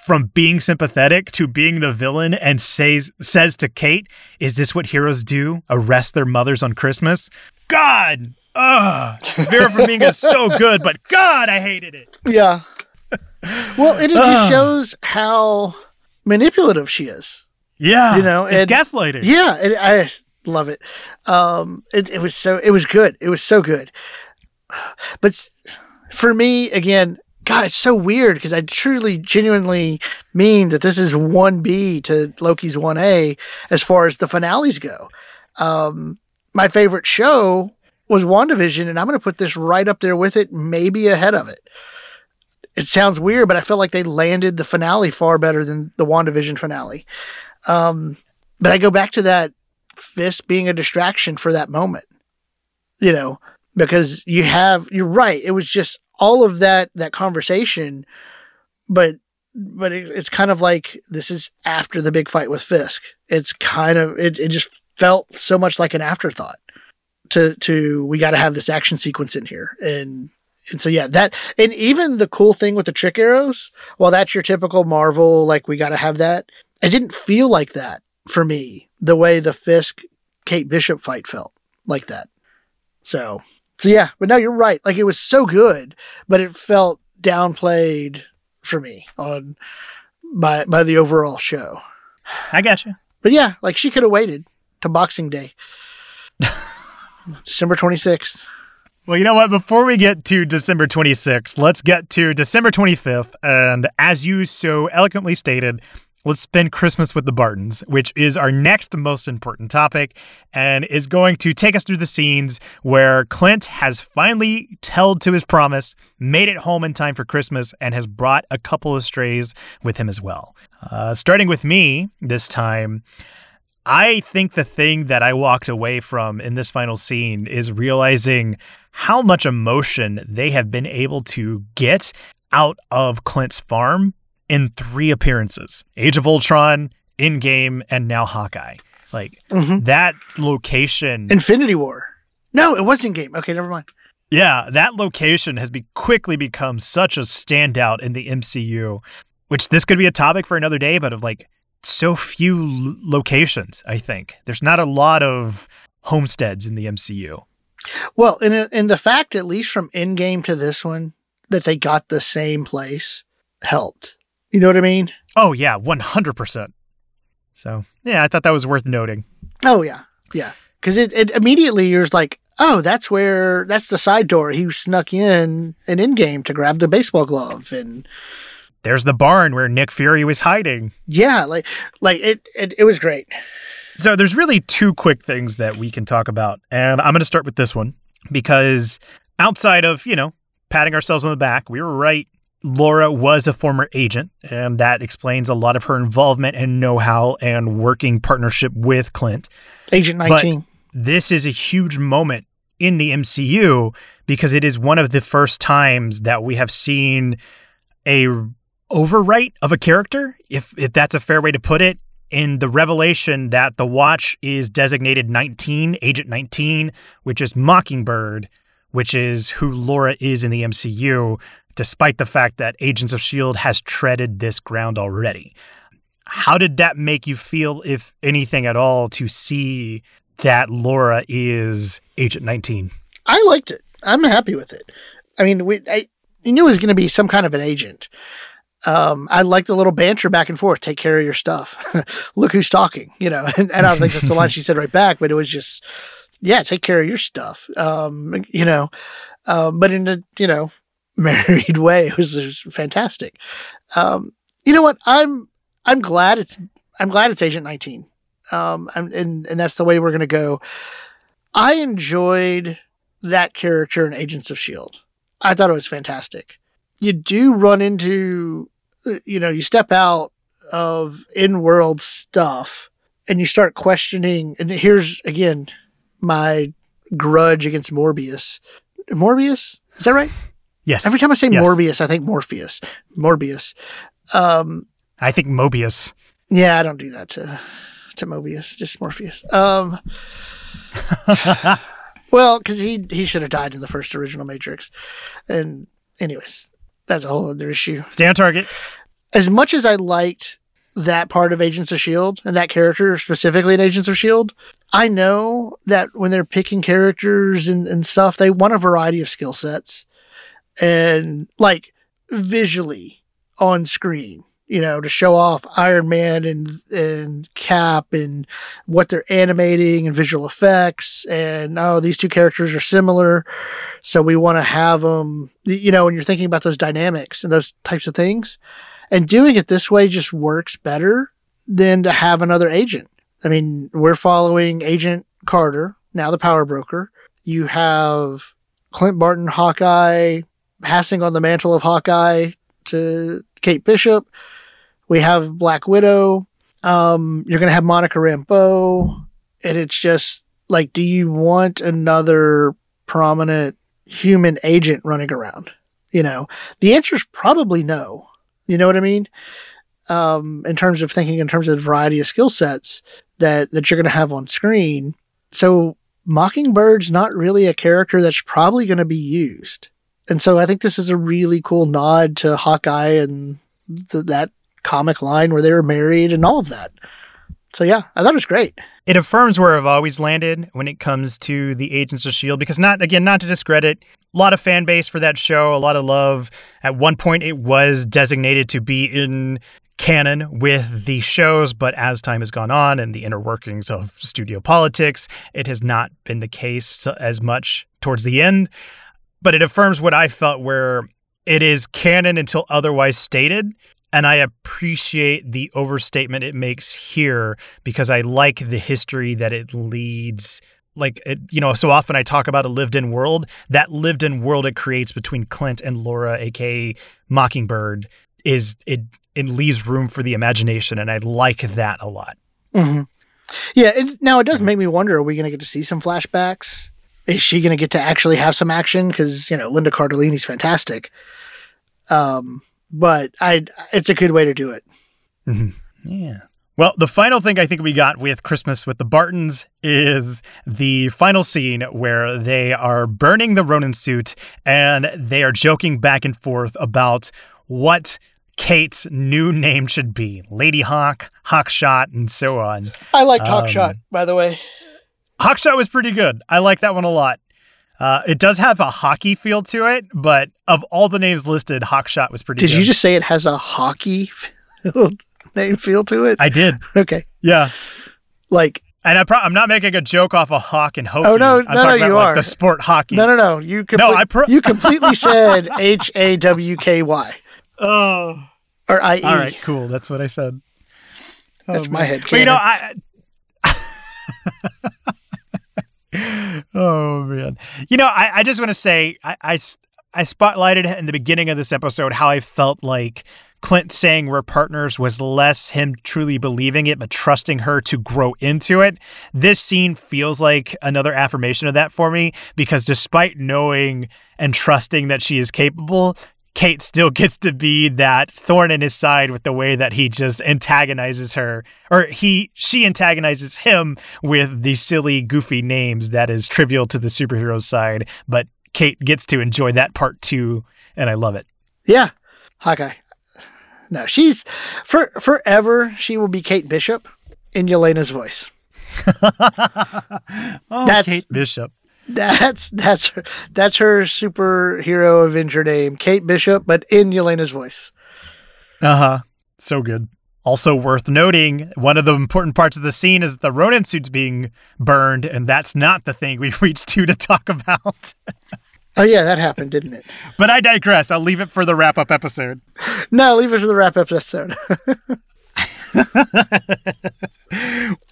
from being sympathetic to being the villain and says says to Kate, "Is this what heroes do? Arrest their mothers on Christmas?" God, ugh, Vera Farmiga is so good, but God, I hated it. Yeah. Well, it, it just shows how manipulative she is. Yeah, You know, it's gaslighting. Yeah, it, I love it. Um, it. It was so. It was good. It was so good. But for me, again, God, it's so weird because I truly, genuinely mean that this is one B to Loki's one A as far as the finales go. Um, my favorite show was WandaVision, and I'm going to put this right up there with it, maybe ahead of it. It sounds weird, but I feel like they landed the finale far better than the WandaVision finale. Um, but I go back to that Fisk being a distraction for that moment, you know, because you have, you're right. It was just all of that, that conversation, but, but it, it's kind of like this is after the big fight with Fisk. It's kind of, it, it just felt so much like an afterthought to, to, we got to have this action sequence in here. And, and so, yeah, that, and even the cool thing with the trick arrows, while that's your typical Marvel, like we got to have that, it didn't feel like that for me, the way the Fisk Kate Bishop fight felt like that. So, so yeah, but no, you're right. Like it was so good, but it felt downplayed for me on by by the overall show. I got you. But yeah, like she could have waited to Boxing Day. December 26th. Well, you know what? Before we get to December 26th, let's get to December 25th. And as you so eloquently stated, let's spend Christmas with the Bartons, which is our next most important topic and is going to take us through the scenes where Clint has finally held to his promise, made it home in time for Christmas, and has brought a couple of strays with him as well. Uh, starting with me this time. I think the thing that I walked away from in this final scene is realizing how much emotion they have been able to get out of Clint's farm in three appearances Age of Ultron, Endgame, and now Hawkeye. Like Mhm. that location. Infinity War. No, it wasn't game. Okay, never mind. Yeah, that location has be quickly become such a standout in the MCU, which this could be a topic for another day, but of like so few l- locations, I think. There's not a lot of homesteads in the MCU. Well, and and the fact, at least from Endgame to this one, that they got the same place helped. You know what I mean? Oh, yeah, 100%. So, yeah, I thought that was worth noting. Oh yeah, yeah. Because it, it immediately you're like, oh, that's where that's the side door. He snuck in an in Endgame to grab the baseball glove, and There's the barn where Nick Fury was hiding. yeah, like like it it, it was great. So there's really two quick things that we can talk about. And I'm going to start with this one because outside of, you know, patting ourselves on the back, we were right. Laura was a former agent, and that explains a lot of her involvement and know how and working partnership with Clint. Agent But- nineteen. This is a huge moment in the MCU because it is one of the first times that we have seen a overwrite of a character, if if that's a fair way to put it, in the revelation that the watch is designated 19, Agent 19, which is Mockingbird, which is who Laura is in the MCU, despite the fact that Agents of S.H.I.E.L.D. has treaded this ground already. How did that make you feel, if anything at all, to see that Laura is Agent 19? I liked it. I'm happy with it. I mean, we I you knew it was going to be some kind of an agent. Um, I like the little banter back and forth. Take care of your stuff. Look who's talking. You know, and, and I don't think that's the line she said right back, but it was just, yeah, take care of your stuff. Um, you know, um, but in a you know married way, it was just fantastic. Um, you know what? I'm I'm glad it's I'm glad it's Agent 19. Um, and and, that's the way we're to go. I enjoyed that character in Agents of S.H.I.E.L.D. I thought it was fantastic. You do run into, you know, you step out of in world stuff and you start questioning. And here's again my grudge against Morbius. Morbius? Is that right? Yes. Every time I say Yes. Morbius, I think Morpheus. Morbius. Um, I think Mobius. yeah, I don't do that to to Mobius, just Morpheus. Um, well, because he he should have died in the first original Matrix, and anyways, that's a whole other issue. Stay on target. As much as I liked that part of Agents of Shield and that character specifically in Agents of Shield, I know that when they're picking characters and, and stuff, they want a variety of skill sets and like visually on screen, you know, to show off Iron Man and and Cap and what they're animating and visual effects and oh these two characters are similar, so we want to have them. You know, when you're thinking about those dynamics and those types of things, and doing it this way just works better than to have another agent. I mean, we're following Agent Carter now, the Power Broker. You have Clint Barton, Hawkeye, passing on the mantle of Hawkeye to Kate Bishop. We have Black Widow. Um, you're going to have Monica Rambeau. And it's just like, do you want another prominent human agent running around? You know, the answer is probably no. You know what I mean? Um, in terms of thinking, in terms of the variety of skill sets that, that you're going to have on screen. So Mockingbird's not really a character that's probably going to be used. And so I think this is a really cool nod to Hawkeye and th- that comic line where they were married and all of that. So yeah, I thought it was great. It affirms where I've always landed when it comes to the Agents of S.H.I.E.L.D. because, not again, not to discredit, a lot of fan base for that show, a lot of love. At one point, it was designated to be in canon with the shows, but as time has gone on and the inner workings of studio politics, it has not been the case as much towards the end. But it affirms what I felt where it is canon until otherwise stated. And I appreciate the overstatement it makes here because I like the history that it leads. Like, it, you know, so often I talk about a lived in world. That lived in world it creates between Clint and Laura, aka Mockingbird, is it, it leaves room for the imagination. And I like that a lot. Mm-hmm. Yeah. It, now it does make me wonder are we going to get to see some flashbacks? Is she going to get to actually have some action? Because, you know, Linda Cardellini's fantastic. Um, but I it's a good way to do it. Mm-hmm. Yeah. Well, the final thing I think we got with Christmas with the Bartons is the final scene where they are burning the Ronin suit and they are joking back and forth about what Kate's new name should be Lady Hawk, Hawkshot, and so on. I liked um, Hawkshot, by the way. Hawkshot was pretty good. I like that one a lot. Uh, it does have a hockey feel to it, but of all the names listed, Hawkshot was pretty. Did good. you just say it has a hockey name feel to it? I did. Okay. Yeah. Like, and I pro- I'm not making a joke off of hawk and hockey. Oh no, I'm no, no, you like are the sport hockey. No, no, no. You comple- no, I pro- you completely said H A W K Y. Oh. Or I E. All right, cool. That's what I said. That's oh, my head. But you know, I. oh man. You know i, I just want to say I, I, I spotlighted in the beginning of this episode how i felt like clint saying we're partners was less him truly believing it but trusting her to grow into it. This scene feels like another affirmation of that for me because despite knowing and trusting that she is capable Kate still gets to be that thorn in his side with the way that he just antagonizes her or he she antagonizes him with the silly goofy names that is trivial to the superhero side but Kate gets to enjoy that part too and I love it. Yeah. Hawkeye. No, she's for forever she will be Kate Bishop in Yelena's voice. oh, That's, Kate Bishop. That's that's her, that's her superhero Avenger name, Kate Bishop, but in Yelena's voice. Uh huh. So good. Also worth noting, one of the important parts of the scene is the Ronin suits being burned, and that's not the thing we've reached to to talk about. oh yeah, that happened, didn't it? But I digress. I'll leave it for the wrap up episode. No, leave it for the wrap up episode.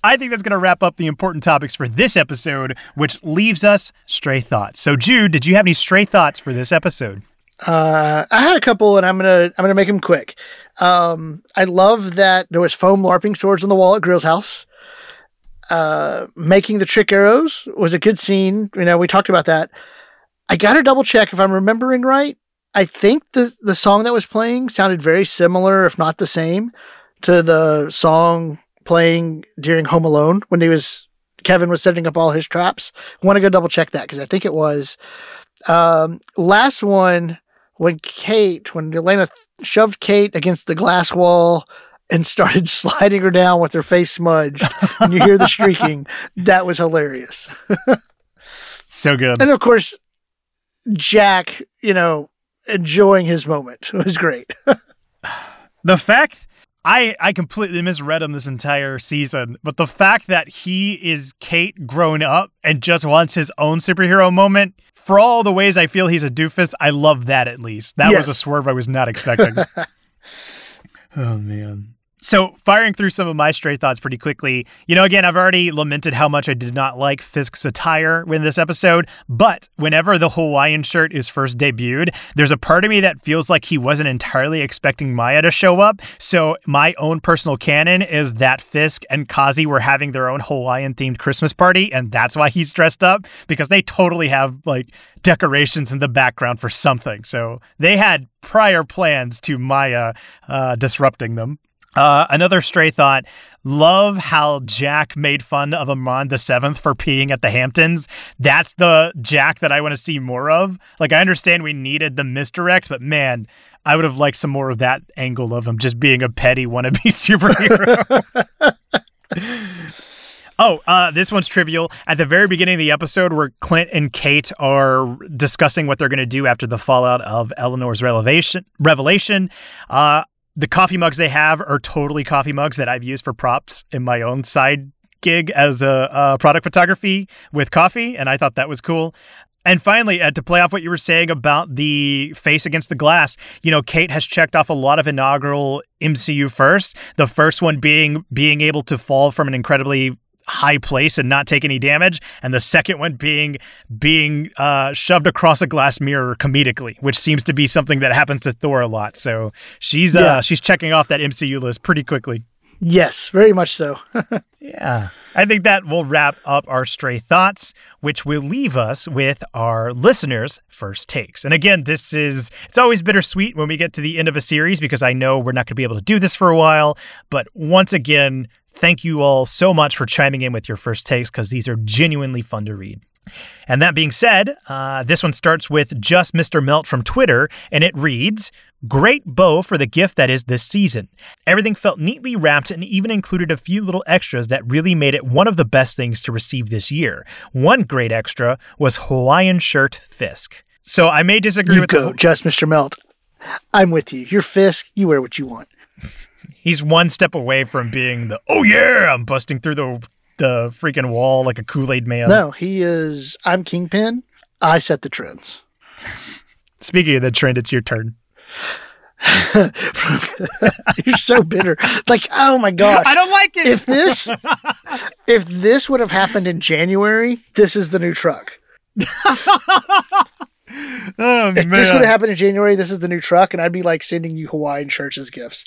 I think that's going to wrap up the important topics for this episode, which leaves us stray thoughts. So, Jude, did you have any stray thoughts for this episode? Uh, I had a couple, and I'm gonna I'm gonna make them quick. Um, I love that there was foam LARPing swords on the wall at Grill's house. Uh, making the trick arrows was a good scene. You know, we talked about that. I got to double check if I'm remembering right. I think the the song that was playing sounded very similar, if not the same, to the song playing during Home Alone when he was Kevin was setting up all his traps. I want to go double check that because I think it was. Um, last one when Kate, when Yelena shoved Kate against the glass wall and started sliding her down with her face smudged, and you hear the streaking. That was hilarious. so good. And of course, Jack, you know, enjoying his moment it was great. the fact I, I completely misread him this entire season, but the fact that he is Kate grown up and just wants his own superhero moment, for all the ways I feel he's a doofus, I love that at least. That yes. was a swerve I was not expecting. oh, man. So, firing through some of my stray thoughts pretty quickly, you know, again, I've already lamented how much I did not like Fisk's attire in this episode, but whenever the Hawaiian shirt is first debuted, there's a part of me that feels like he wasn't entirely expecting Maya to show up. So, my own personal canon is that Fisk and Kazi were having their own Hawaiian themed Christmas party, and that's why he's dressed up because they totally have like decorations in the background for something. So, they had prior plans to Maya uh, disrupting them. Uh, another stray thought. Love how Jack made fun of Armand the Seventh for peeing at the Hamptons. That's the Jack that I want to see more of. Like I understand we needed the misdirects, but man, I would have liked some more of that angle of him just being a petty wannabe superhero. Oh, uh, this one's trivial. At the very beginning of the episode, where Clint and Kate are discussing what they're going to do after the fallout of Eleanor's revelation, revelation, uh, the coffee mugs they have are totally coffee mugs that I've used for props in my own side gig as a, a product photography with coffee, and I thought that was cool. And finally, to play off what you were saying about the face against the glass, you know, Kate has checked off a lot of inaugural MCU first. The first one being being able to fall from an incredibly high place and not take any damage, and the second one being being uh, shoved across a glass mirror comedically, which seems to be something that happens to Thor a lot. So she's uh, she's checking off that MCU list pretty quickly. Yes, very much so. yeah. I think that will wrap up our stray thoughts, which will leave us with our listeners' first takes. And again, this is, it's always bittersweet when we get to the end of a series because I know we're not going to be able to do this for a while. But once again, thank you all so much for chiming in with your first takes because these are genuinely fun to read. And that being said, uh, this one starts with just Mr. Melt from Twitter, and it reads Great bow for the gift that is this season. Everything felt neatly wrapped and even included a few little extras that really made it one of the best things to receive this year. One great extra was Hawaiian shirt Fisk. So I may disagree you with go, the- just Mr. Melt. I'm with you. You're Fisk. You wear what you want. He's one step away from being the oh yeah, I'm busting through the the freaking wall like a Kool Aid man. No, he is. I'm Kingpin. I set the trends. Speaking of the trend, it's your turn. You're so bitter. Like, oh my gosh. I don't like it. If this if this would have happened in January, this is the new truck. oh, if man. this would have happened in January, this is the new truck, and I'd be like sending you Hawaiian shirts as gifts.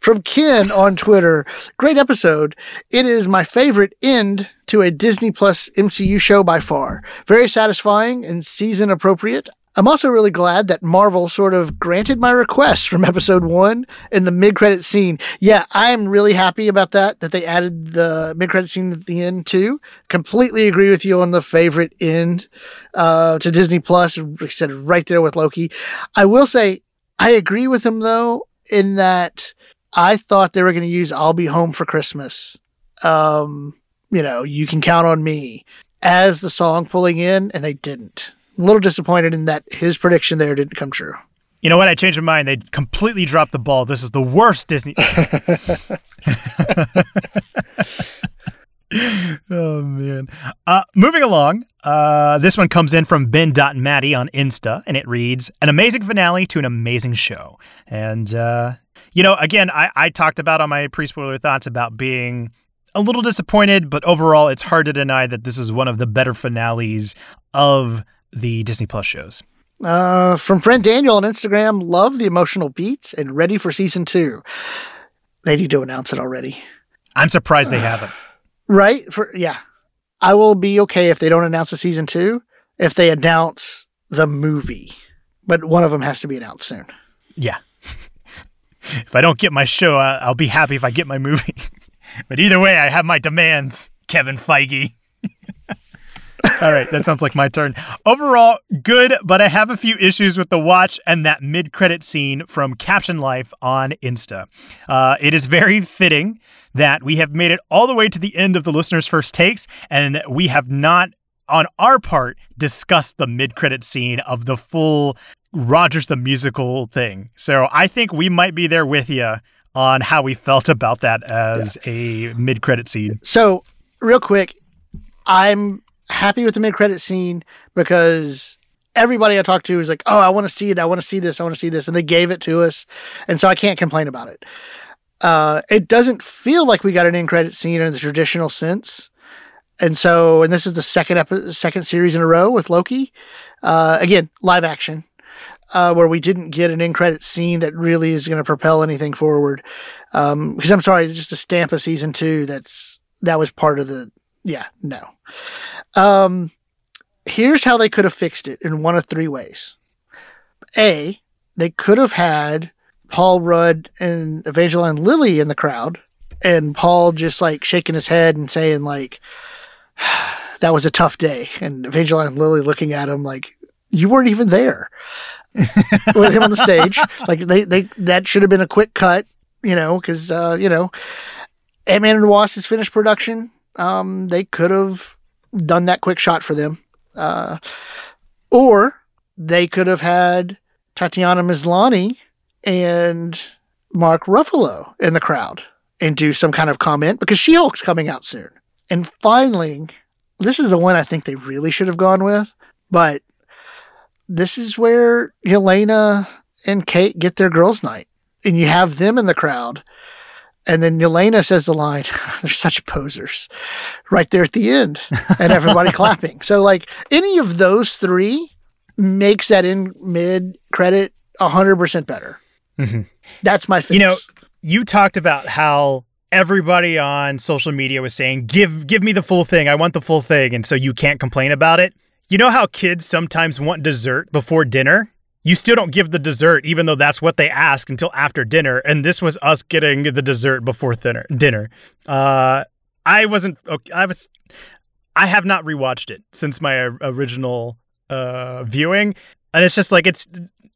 From Ken on Twitter, great episode. It is my favorite end to a Disney Plus MCU show by far. Very satisfying and season appropriate. I'm also really glad that Marvel sort of granted my request from episode one in the mid credit scene. Yeah, I'm really happy about that, that they added the mid credit scene at the end too. Completely agree with you on the favorite end uh, to Disney Plus. Like I said, right there with Loki. I will say, I agree with him though, in that I thought they were going to use I'll Be Home for Christmas. Um, you know, you can count on me as the song pulling in, and they didn't a little disappointed in that his prediction there didn't come true. You know what? I changed my mind. They completely dropped the ball. This is the worst Disney. oh man. Uh, moving along, uh, this one comes in from Ben.Matty on Insta, and it reads An amazing finale to an amazing show. And, uh, you know, again, I, I talked about on my pre spoiler thoughts about being a little disappointed, but overall, it's hard to deny that this is one of the better finales of the Disney Plus shows. Uh, from friend Daniel on Instagram, love the emotional beats and ready for season two. They need to announce it already. I'm surprised they haven't. Right? For yeah, I will be okay if they don't announce a season two. If they announce the movie, but one of them has to be announced soon. Yeah. if I don't get my show, I'll be happy if I get my movie. but either way, I have my demands, Kevin Feige. All right, that sounds like my turn. Overall, good, but I have a few issues with the watch and that mid credit scene from Caption Life on Insta. Uh, it is very fitting that we have made it all the way to the end of the listener's first takes, and we have not, on our part, discussed the mid credit scene of the full Rogers the Musical thing. So I think we might be there with you on how we felt about that as yeah. a mid credit scene. So, real quick, I'm happy with the mid credit scene because everybody I talked to was like, "Oh, I want to see it. I want to see this. I want to see this," and they gave it to us, and so I can't complain about it. Uh, it doesn't feel like we got an end credit scene in the traditional sense, and so, and this is the second epi- second series in a row with Loki. Uh, again, live action, uh, where we didn't get an end credit scene that really is going to propel anything forward. Um, because I'm sorry, just to stamp a season two that's that was part of the yeah no. Um, here's how they could have fixed it in one of three ways. A, they could have had Paul Rudd and Evangeline Lilly in the crowd, and Paul just like shaking his head and saying like, "That was a tough day," and Evangeline Lilly looking at him like, "You weren't even there." with him on the stage, like they they that should have been a quick cut, you know, because uh, you know, Ant Man and the Wasp is finished production. Um, they could have done that quick shot for them. Uh, or they could have had Tatiana Maslany and Mark Ruffalo in the crowd and do some kind of comment because She Hulk's coming out soon. And finally, this is the one I think they really should have gone with, but this is where Yelena and Kate get their girls' night, and you have them in the crowd. And then Yelena says the line, they're such posers right there at the end, and everybody clapping. So, like, any of those three makes that in mid credit 100% better. Mhm. That's my fix. You know, you talked about how everybody on social media was saying, "Give give me the full thing. I want the full thing." And so you can't complain about it. You know how kids sometimes want dessert before dinner? You still don't give the dessert even though that's what they ask until after dinner, and this was us getting the dessert before dinner. Dinner. Uh I wasn't okay, I was I have not rewatched it since my original uh viewing, and it's just like it's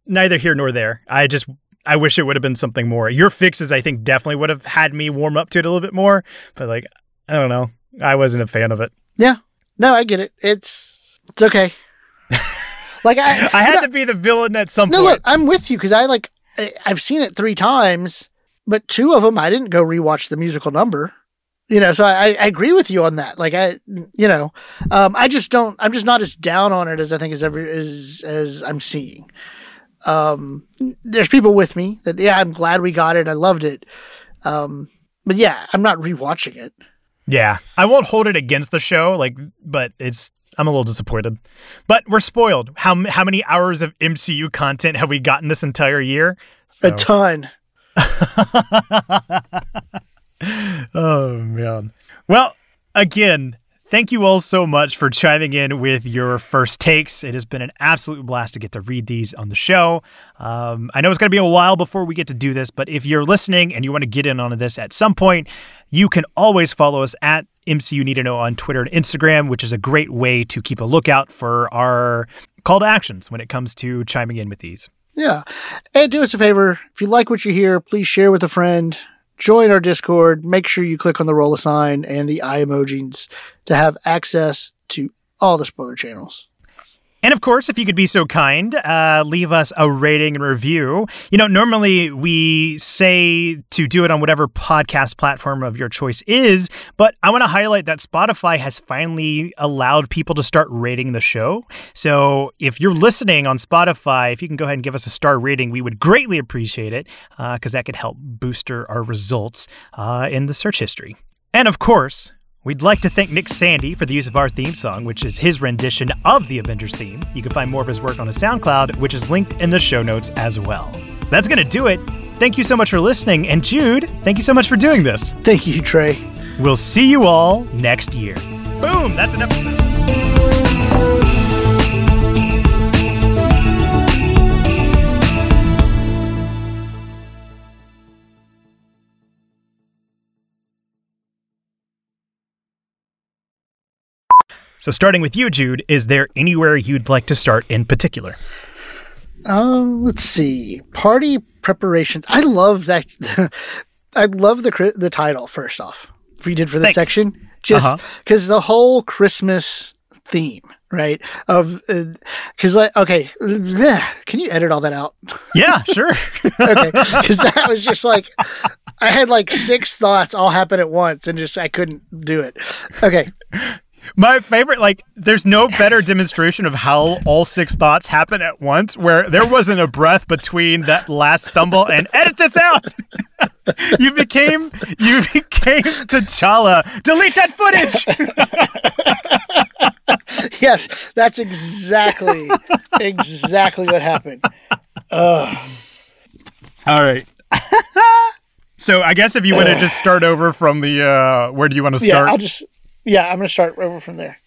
neither here nor there. I just I wish it would have been something more. Your fixes, I think, definitely would have had me warm up to it a little bit more. But like, I don't know. I wasn't a fan of it. yeah, no, I get it. It's it's okay. Like I, I had no, to be the villain at some no, point. No, look, I'm with you because I like I- I've seen it three times, but two of them I didn't go rewatch the musical number. You know, so I, I agree with you on that. Like I, you know, um, I just don't. I'm just not as down on it as I think as ever as as I'm seeing. Um, there's people with me that yeah, I'm glad we got it. I loved it. Um, but yeah, I'm not rewatching it. Yeah, I won't hold it against the show. Like, but it's I'm a little disappointed. But we're spoiled. How how many hours of MCU content have we gotten this entire year? A ton. oh man. Well, again, thank you all so much for chiming in with your first takes. It has been an absolute blast to get to read these on the show. Um, I know it's going to be a while before we get to do this, but if you're listening and you want to get in on this at some point, you can always follow us at MCU Need to Know on Twitter and Instagram, which is a great way to keep a lookout for our call to actions when it comes to chiming in with these. Yeah. And do us a favor. If you like what you hear, please share with a friend. Join our Discord. Make sure you click on the roll a sign and the eye emojis to have access to all the spoiler channels. And of course, if you could be so kind, uh, leave us a rating and review. You know, normally we say to do it on whatever podcast platform of your choice is, but I want to highlight that Spotify has finally allowed people to start rating the show. So if you're listening on Spotify, if you can go ahead and give us a star rating, we would greatly appreciate it because that could help booster our results uh, in the search history. And of course, We'd like to thank Nick Sandy for the use of our theme song, which is his rendition of the Avengers theme. You can find more of his work on his SoundCloud, which is linked in the show notes as well. That's going to do it. Thank you so much for listening. And Jude, thank you so much for doing this. Thank you, Trey. We'll see you all next year. Boom, that's an episode. So, starting with you, Jude, is there anywhere you'd like to start in particular? Um, let's see. Party preparations. I love that. I love the the title. First off, we did for the Thanks. section, just Uh-huh. because the whole Christmas theme, right? Of because like okay, bleh, can you edit all that out? Yeah, sure. okay, because that was just like I had like six thoughts all happen at once, and just I couldn't do it. Okay, My favorite, like, there's no better demonstration of how all six thoughts happen at once, where there wasn't a breath between that last stumble and edit this out. you became, you became T'Challa. Delete that footage. yes, that's exactly exactly what happened. All right. so I guess if you want to just start over from the, uh, where do you want to Yeah, start? I'll just yeah, I'm gonna start over from there.